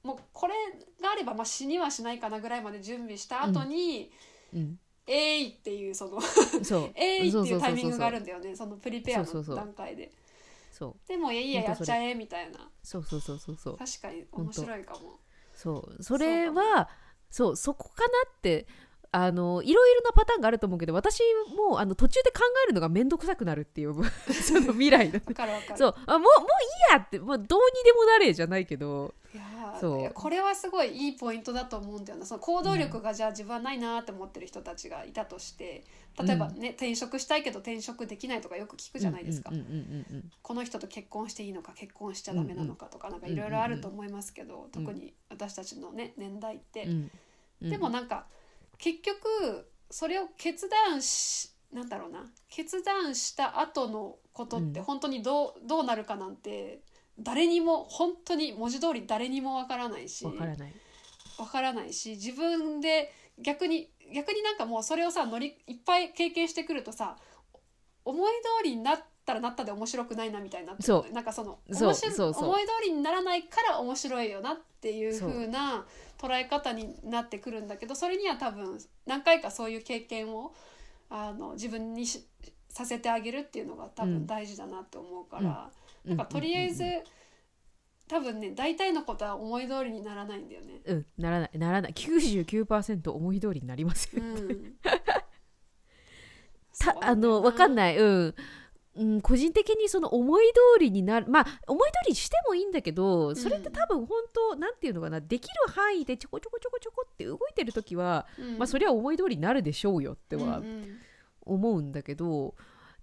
もうこれがあればまあ死にはしないかなぐらいまで準備した後に、うんえいっていうそのそう えいっていうタイミングがあるんだよね。そのプリペアのそうそうそう。段階で。そう。でもいやいいややっちゃえみたいな。そうそうそうそうそう。確かに面白いかも。そう。それはそう。そこかなってあのいろいろなパターンがあると思うけど私もあの途中で考えるのが面倒くさくなるっていう その未来の。そう。あもうもういいやってもうどうにでもなれじゃないけど。いやーそう。これはすごいいいポイントだと思うんだよな。その行動力がじゃあ自分はないなって思ってる人たちがいたとして例えばね、転職したいけど転職できないとかよく聞くじゃないですか、うんうんうんうんこの人と結婚していいのか結婚しちゃダメなのかとか、なんかいろいろあると思いますけど、特に私たちのね年代って、うんうん。でもなんか結局それを決断しなんだろうな決断した後のことってうん本当にどう,、どうなるかなんて誰にも本当に文字通り誰にもわからないしわからない。わからないし自分で逆に逆になんかもうそれをさ乗りいっぱい経験してくるとさ思い通りになったらなったで面白くないなみたいになそう。なんかその面白いそうそう。思い通りにならないから面白いよなっていう。風な捉え方になってくるんだけどそれには多分何回かそういう経験をあの自分にしさせてあげるっていうのが多分大事だなって思うから、なんかとりあえず、多分ね大体のことは思い通りにならないんだよね。うん、うんならない。ならない。99%思い通りになりますよ、うん、たあのわかんい。ない。うんうん、個人的にその思い通りになるまあ思い通りにしてもいいんだけどそれって多分本当、なんていうのかなできる範囲でちょこちょこちょこちょこって動いてる時は、うん。まあそれは思い通りになるでしょうよってはうんうん思うんだけど、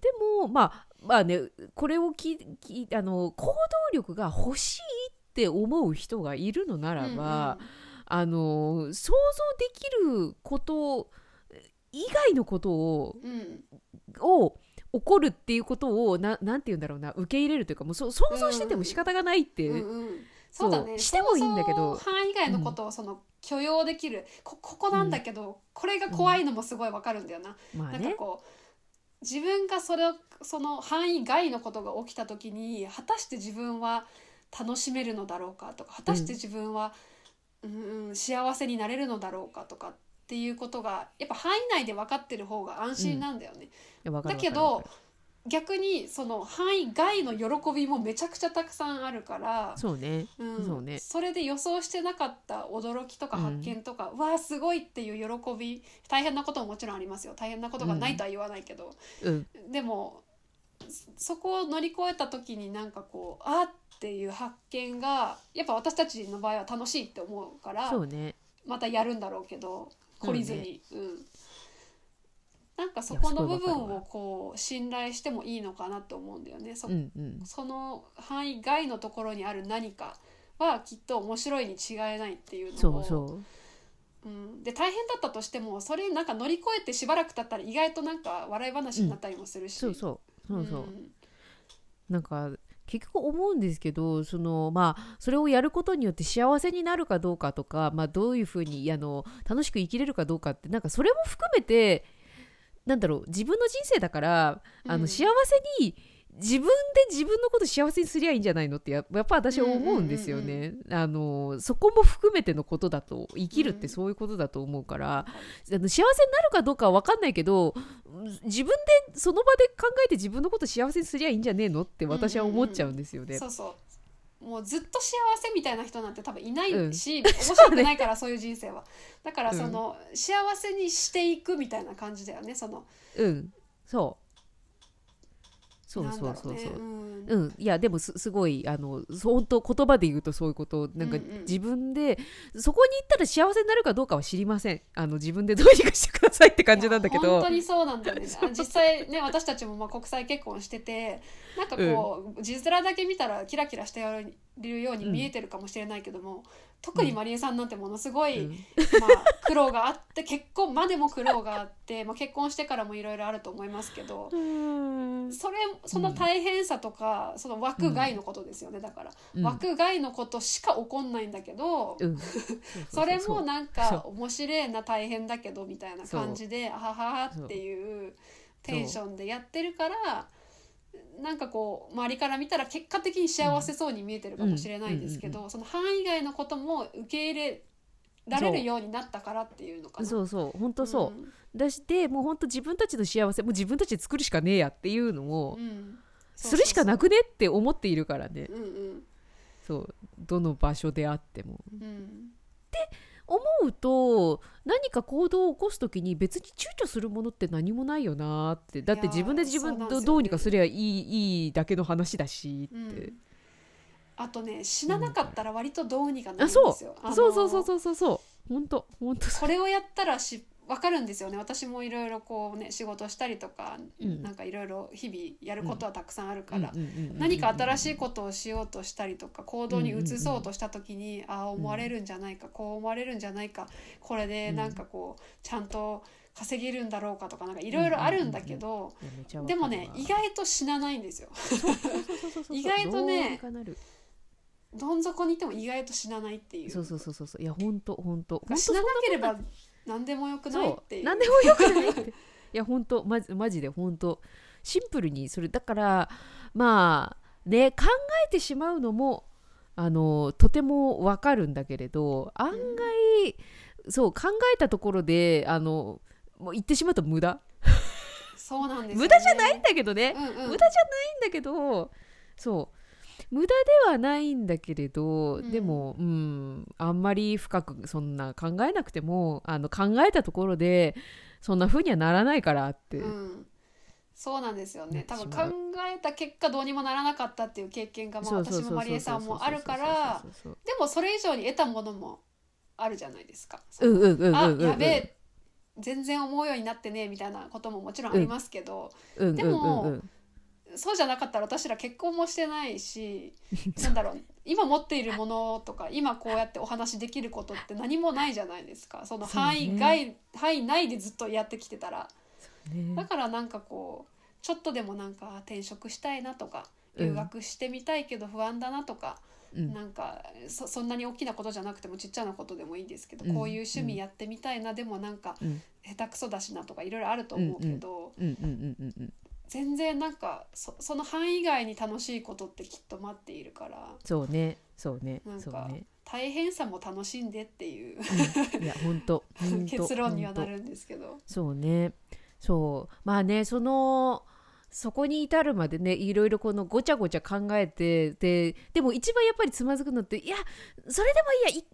でもまあまあねこれをききあの行動力が欲しいって思う人がいるのならば、あの想像できること以外のことをうんうん。を起こるっていうことをななんて言うんだろうな。受け入れるというかもうそ想像してても仕方がないって、う。んうんそう。だね。してもいいんだけど。範囲外のことをその許容できる、こここなんだけど、これが怖いのもすごいわかるんだよな。まあね。なんかこう自分がそれをその範囲外のことが起きた時に果たして自分は楽しめるのだろうかとか果たして自分は、うん。うん、幸せになれるのだろうかとかっていうことがやっぱ範囲内で分かってる方が安心なんだよね。だけど逆にその範囲外の喜びもめちゃくちゃたくさんあるから。そうね。うん、そうね。それで予想してなかった驚きとか発見とか、うわあすごいっていう喜び大変なことももちろんありますよ。大変なことがないとは言わないけど、うん。でもそそこを乗り越えた時になんかこうあーっていう発見がやっぱ私たちの場合は楽しいって思うからそうね。またやるんだろうけど懲りずに。う、ん、なんかそこの部分をこう信頼してもいいのかなと思うんだよね。そうんうん。その範囲外のところにある何かはきっと面白いに違いないっていうのを。そうそう。うん、で大変だったとしてもそれなんか乗り越えてしばらく経ったら意外となんか笑い話になったりもするし、そうそう。そうそう、ん。なんか結局思うんですけどそのまあそれをやることによって幸せになるかどうかとか、まあ、どういうふうにあの楽しく生きれるかどうかってなんかそれも含めてなんだろう自分の人生だからあの、うん。幸せに自分で自分のこと幸せにすりゃいいんじゃないのってややっぱ私は思うんですよね。あのそこも含めてのことだと生きるってそういうことだと思うから、あの幸せになるかどうかは分かんないけど自分でその場で考えて自分のこと幸せにすりゃいいんじゃねえのって私は思っちゃうんですよね。そうそうもうずっと幸せみたいな人なんて多分いないうん。し、面白くないからそういう人生は。だからその、幸せにしていくみたいな感じだよねその。うん、そう。そうそうそうそう。うん。うん、いやでもすすごいあの本当言葉で言うとそういうこと。なんかうんうん自分で、そこに行ったら幸せになるかどうかは知りません。あの自分でどうにかしてくださいって感じなんだけど。本当にそうなんだよね。あ実際ね私たちもまあ国際結婚しててなんかこう、字面だけ見たらキラキラしてるように見えてるかもしれないけども、特にまりえさんなんてものすごい、うん。まあ、苦労があって結婚までも苦労があって、まあ、結婚してからもいろいろあると思いますけど うん。それその大変さとか、その枠外のことですよねだから、うん。枠外のことしか起こんないんだけど、うん。それもうなんか面白いな大変だけどみたいな感じであはははっていうテンションでやってるからなんかこう周りから見たら結果的に幸せそうに見えてるかもしれないですけど、その範囲外のことも受け入れられるようになったからっていうのかな。そうそう本当そう、ん。だしてもう本当自分たちの幸せもう自分たちで作るしかねえやっていうのをうん。するしかなくねって思っているからね。うんうん。そう。どの場所であっても。うん思うと何か行動を起こす時に別に躊躇するものって何もないよなって。だって自分で自分いやーそうなんですよ。ねどどうにかすりゃいいいいだけの話だしって、うん。あとね死ななかったら割とどうにかなるんであそうすよ。そう。そうそうそうそうそう。本当本当そこれをやったらし分かるんですよね。私もいろいろこうね仕事したりとか、うん。なんかいろいろ日々やることはたくさんあるから、何か新しいことをしようとしたりとか行動に移そうとした時に、ああ思われるんじゃないか、こう思われるんじゃないかこれでなんかこうちゃんと稼げるんだろうかとかなんかいろいろあるんだけど、でもね意外と死なないんですよ。意外とねどん底にいても意外と死なないっていう。そうそうそうそうそう。いや本当本当が死ななければ何でもよくないっていう。何でもよくないって。いや本当マジマジで本当。シンプルにそれだからまあね考えてしまうのもあのとてもわかるんだけれど案外、そう考えたところであのもう言ってしまうと無駄。そうなんですよね。無駄じゃないんだけどね、うんうん。無駄じゃないんだけどそう無駄ではないんだけれど、うん。でも、うん、あんまり深くそんな考えなくてもあの考えたところでそんな風にはならないからって、うん、そうなんですよね。多分考えた結果どうにもならなかったっていう経験がまあ私もマリエさんもあるから。でもそれ以上に得たものもあるじゃないですか。そうんうんうんあやべえ全然思うようになってねみたいなことももちろんありますけど、うん。でもそうじゃなかったら私ら結婚もしてないし なんだろう今持っているものとか今こうやってお話できることって何もないじゃないですか。その範囲外、範囲内でずっとやってきてたら。ね。だからなんかこうちょっとでもなんか転職したいなとかうん。留学してみたいけど不安だなとか、うん。なんかそそんなに大きなことじゃなくてもちっちゃなことでもいいですけど、うん。こういう趣味やってみたいな、でもなんかうん。下手くそだしなとかいろいろあると思うけど、全然なんかそその範囲外に楽しいことってきっと待っているから。そうね。そうね。なんかそうね、大変さも楽しんでっていううん、いや 本当。結論にはなるんですけど。そうね。そう。まあねそのそこに至るまでねいろいろこのごちゃごちゃ考えてででも一番やっぱりつまずくのっていやそれでもいいやい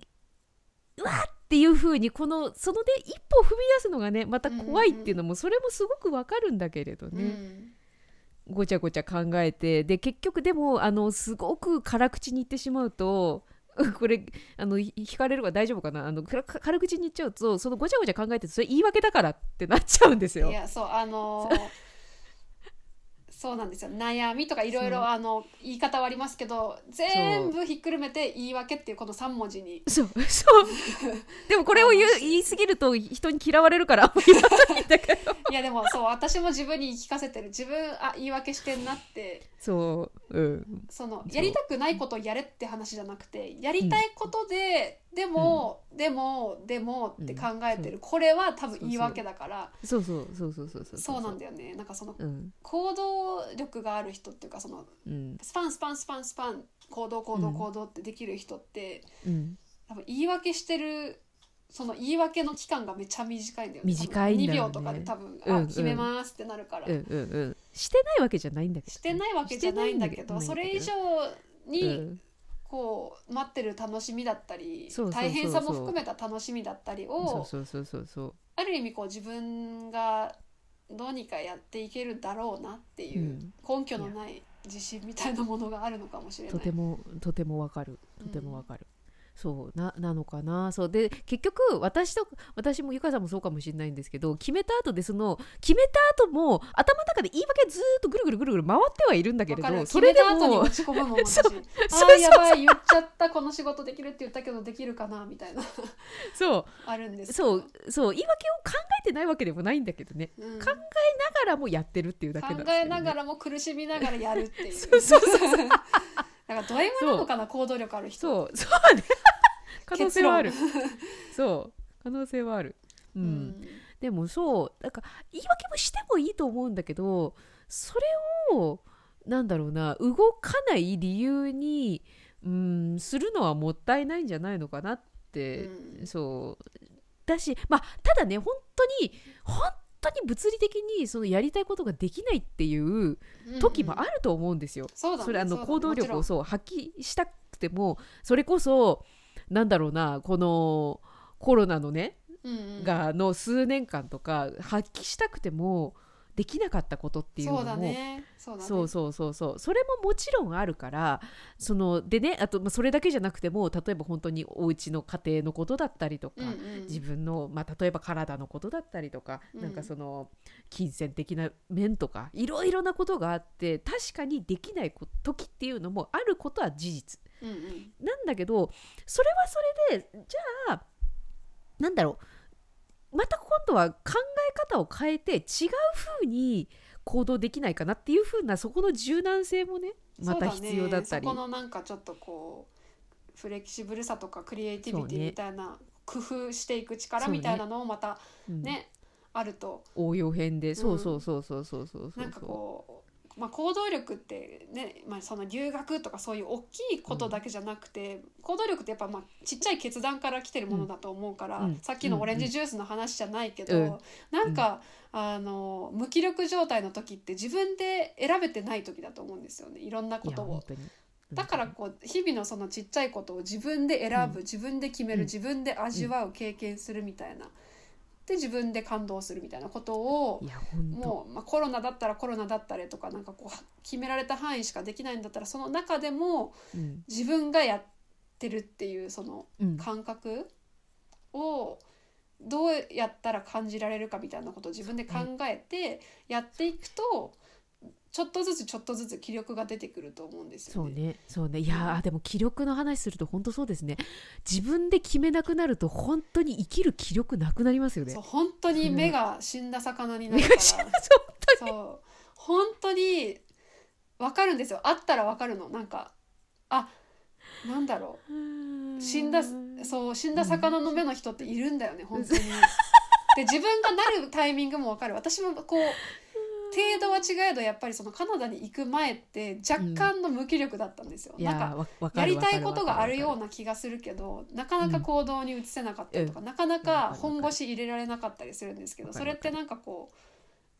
うわーっていう風にこのそのね一歩踏み出すのがねまた怖いっていうのもそれもすごくわかるんだけれどね、うん。ごちゃごちゃ考えてで結局でもあのすごく辛口に言ってしまうと これあのひ引かれるから大丈夫かな？あの軽口に言っちゃうとそのごちゃごちゃ考えてそれ言い訳だからってなっちゃうんですよ。い。やそうあのー そうなんですよ。悩みとかいろいろあの言い方はありますけど全部ひっくるめて言い訳っていうこの3文字に。そう。そう。でもこれを言う言い過ぎると人に嫌われるからいんだけど。いやでもそう私も自分に言い聞かせてる。自分あ言い訳してんなって。そう。うん。そのやりたくないことをやれって話じゃなくてやりたいことで、でも、でもでもって考えてる、う。んこれは多分言い訳だから。そうそう。そうそうそうそうそうなんだよね。なんかそのうん。行動力がある人っていうかそのうん。スパンスパンスパンスパン行動行動うん行動ってできる人って、うん。多分言い訳してるその言い訳の期間がめっちゃ短いんだよね。短いんだよね。2秒とかで多分、あ決めますってなるから、してないわけじゃないんだけどね、してないわけじゃないんだけど。それ以上に、うんこう待ってる楽しみだったり大変さも含めた楽しみだったりそをある意味こう自分がどうにかやっていけるだろうなっていう根拠のない自信みたいなものがあるのかもしれない。とてもとてもわかる。とてもわかる、そうななのかな。そうで結局私と私もゆかさんもそうかもしれないんですけど決めた後でその決めた後も頭の中で言い訳ずーっとぐるぐるぐるぐる回ってはいるんだけれどそれでも落ち込むもん私 そうあやばい言っちゃったこの仕事できるって言ったけどできるかなみたいな。そう。あるんですそうそう言い訳を考えてないわけでもないんだけどね。うん。考ながらもやってるっていうだけなん考ですけど、ね、えながらも苦しみながらやるっていうそうそうそうだからド M なのかな行動力ある人。そうそうね。可能性はある。結そう。可能性はある。うん、うん。でもそうなんか言い訳もしてもいいと思うんだけどそれをなんだろうな動かない理由にうんするのはもったいないんじゃないのかなって、うん。そう。だしまあただね本当に本当に物理的にそのやりたいことができないっていう時もある、ると思うんですよ。そうだねそれあの行動力をそう発揮したくてもそれこそなんだろうなこのコロナのねうんうん。がの数年間とか発揮したくてもできなかったことっていうのもそうだね。そうだね。そうそうそうそう。それももちろんあるからそのでねあとまあそれだけじゃなくても例えば本当にお家の家庭のことだったりとか、うんうん。自分の、まあ、例えば体のことだったりとか、うん。なんかその金銭的な面とかいろいろなことがあって確かにできないこ時っていうのもあることは事実。うんうん。なんだけどそれはそれでじゃあなんだろうまた今度は考え方を変えて違う風に行動できないかなっていう風なそこの柔軟性もねまた必要だったり。そうね、そこのなんかちょっとこうフレキシブルさとかクリエイティビティみたいな工夫していく力みたいなのもまたうん。ねあると。応用編で。そうそうそうそうそうそうそう。なんかこう、まあ、行動力ってね、まあ、その留学とかそういう大きいことだけじゃなくて、行動力ってやっぱまあちっちゃい決断から来てるものだと思うから、うん。さっきのオレンジジュースの話じゃないけど、うん。なんか、あの無気力状態の時って自分で選べてない時だと思うんですよね。いろんなことを。だからこう日々のそのちっちゃいことを自分で選ぶ、うん。自分で決める、うん。自分で味わう、経験するみたいなで自分で感動するみたいなことをもう、まあ、コロナだったらコロナだったらとかなんかこう決められた範囲しかできないんだったらその中でもうん。自分がやってるっていうそのうん。感覚をどうやったら感じられるかみたいなことを自分で考えてやっていくとちょっとずつちょっとずつ気力が出てくると思うんですそうよね。ねそうね。いやーでも気力の話すると本当そうですね。自分で決めなくなると本当に生きる気力なくなりますよね。そう本当に目が死んだ魚になる目から。が死んだそう。本当に分かるんですよ。あったら分かるの。なんかあなんだろう。死んだそう死んだ魚の目の人っているんだよね、本当に。で自分がなるタイミングも分かる。私もこう程度は違えどやっぱりそのカナダに行く前って若干の無気力だったんですよ。いやなんかやるりたいことがあるようなな気がするけどなかなか行動に移せなかったりとか、なかなか本腰入れられなかったりするんですけどそれってなんかこ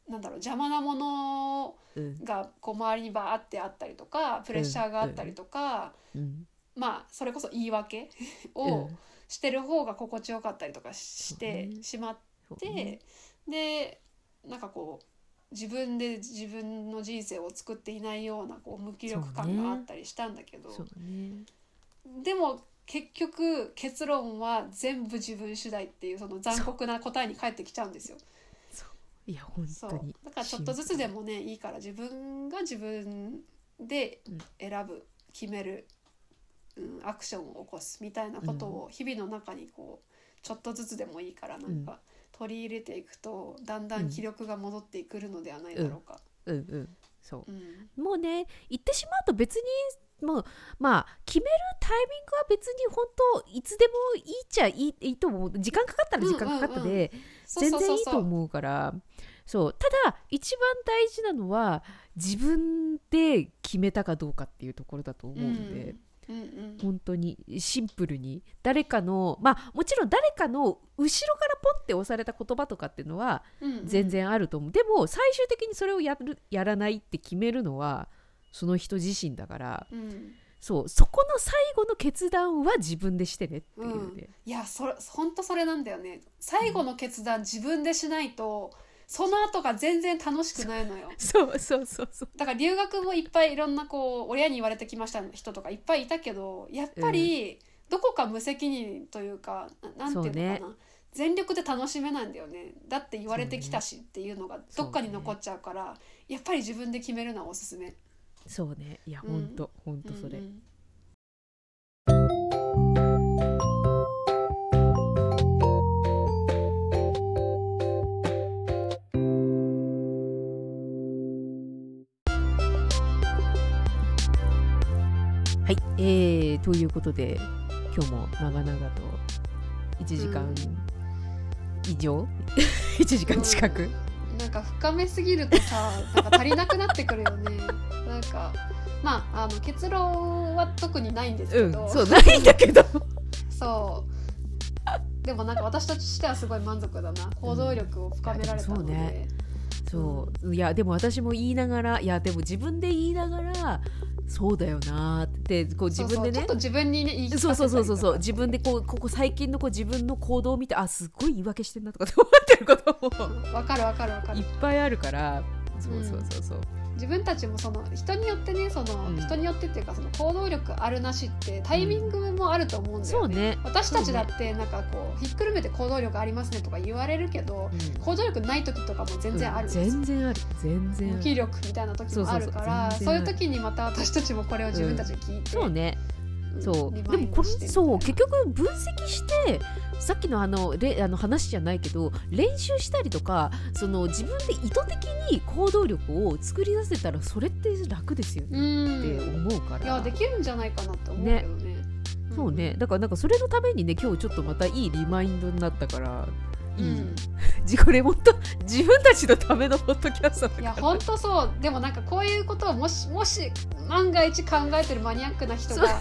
うなんだろう邪魔なものうん。がこう周りにバーってあったりとかプレッシャーがあったりとか、うん。まあそれこそ言い訳うをんしてる方が心地よかったりとかしてしまっそうて、ね。でなんかこう自分で自分の人生を作っていないようなこう無気力感があったりしたんだけど、そうね。でも結局結論は全部自分次第っていうその残酷な答えに返ってきちゃうんですよ。いや本そう。当にだからちょっとずつでもねいいから自分が自分で選ぶ決める、うん、アクションを起こすみたいなことを日々の中にこうちょっとずつでもいいからなんか取り入れていくとだんだん気力が戻ってくるのではないだろうか。うんうん。そう。うん。もうね言ってしまうと別にもうまあ決めるタイミングは別に本当いつでもいいっちゃいいいいと思う。時間かかったら時間かかったうんうんで全然いいと思うから。そう。ただ一番大事なのは自分で決めたかどうかっていうところだと思うんで、うんうん本当にシンプルに。誰かのまあもちろん誰かの後ろからポンって押された言葉とかっていうのはうんうん。全然あると思う、でも最終的にそれをやるやらないって決めるのはその人自身だから。うん。そう。そこの最後の決断は自分でしてねっていうね、いやそれ本当それなんだよね。最後の決断自分でしないとその後が全然楽しくないのよ。そうそうそうそう。だから留学もいっぱいいろんなこう親に言われてきました人とかいっぱいいたけどやっぱりどこか無責任というかななんていうのかな、全力で楽しめないんだよね。だって言われてきたしっていうのがどっかに残っちゃうからやっぱり自分で決めるのはおすすめ。そうね。いやうんほんとほんとそれ、うんうんということで今日も長々と1時間以上、1時間近く、なんか深めすぎるとさなんか足りなくなってくるよね。なんかまああの結論は特にないんですけうんど、そうないんだけど。そう。でもなんか私としてはすごい満足だな。行動力を深められたので、いやでもそうね。そう。いやでも私も言いながらいやでも自分で言いながらそうだよなーってこう自分でね。自分にねそうそうそうそうそう。自分でこうここ最近のこう自分の行動を見てあすっごい言い訳してんなとかって 思ってることも。わかるわかるわかいっるぱいあるから。そうそうそうそう、自分たちもその人によってねその、うん。人によってっていうかその行動力あるなしってタイミングもあると思うんだよね,、そうね。私たちだってなんかこうひっくるめて行動力ありますねとか言われるけどうん。行動力ない時とかも全然ある全然ある。全然あ無る気力みたいな時もあるからそういう時にまた私たちもこれを自分たちに聞いて、そうね。うんそう。でもこれそう。結局分析してさっきのあのれあの話じゃないけど練習したりとかその自分で意図的に行動力を作り出せたらそれって楽ですよなねってうん思うから。いやできるんじゃないかなって思うけどね。うん。そうね。だからなんかそれのためにね今日ちょっとまたいいリマインドになったからうん。自己レモンと 自分たちのためのポッドキャストだから。いや本当そう。でもなんかこういうことをもしもし万が一考えてるマニアックな人が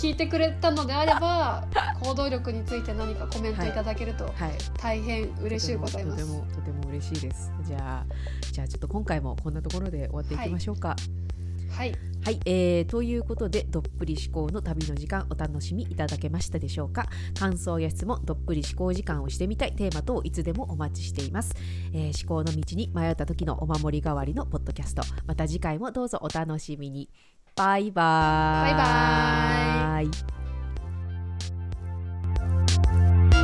聞いてくれたのであれば行動力について何かコメントいただけるとはい。大変嬉しいございます。とてもとても嬉しいです。じゃあじゃあちょっと今回もこんなところで終わっていきましょうか。はい、はい、はい、えー、ということでどっぷり思考の旅の時間お楽しみいただけましたでしょうか？感想や質問どっぷり思考時間をしてみたいテーマ等いつでもお待ちしています、えー、思考の道に迷った時のお守り代わりのポッドキャスト。また次回もどうぞお楽しみに。バイバイ。バイバイ。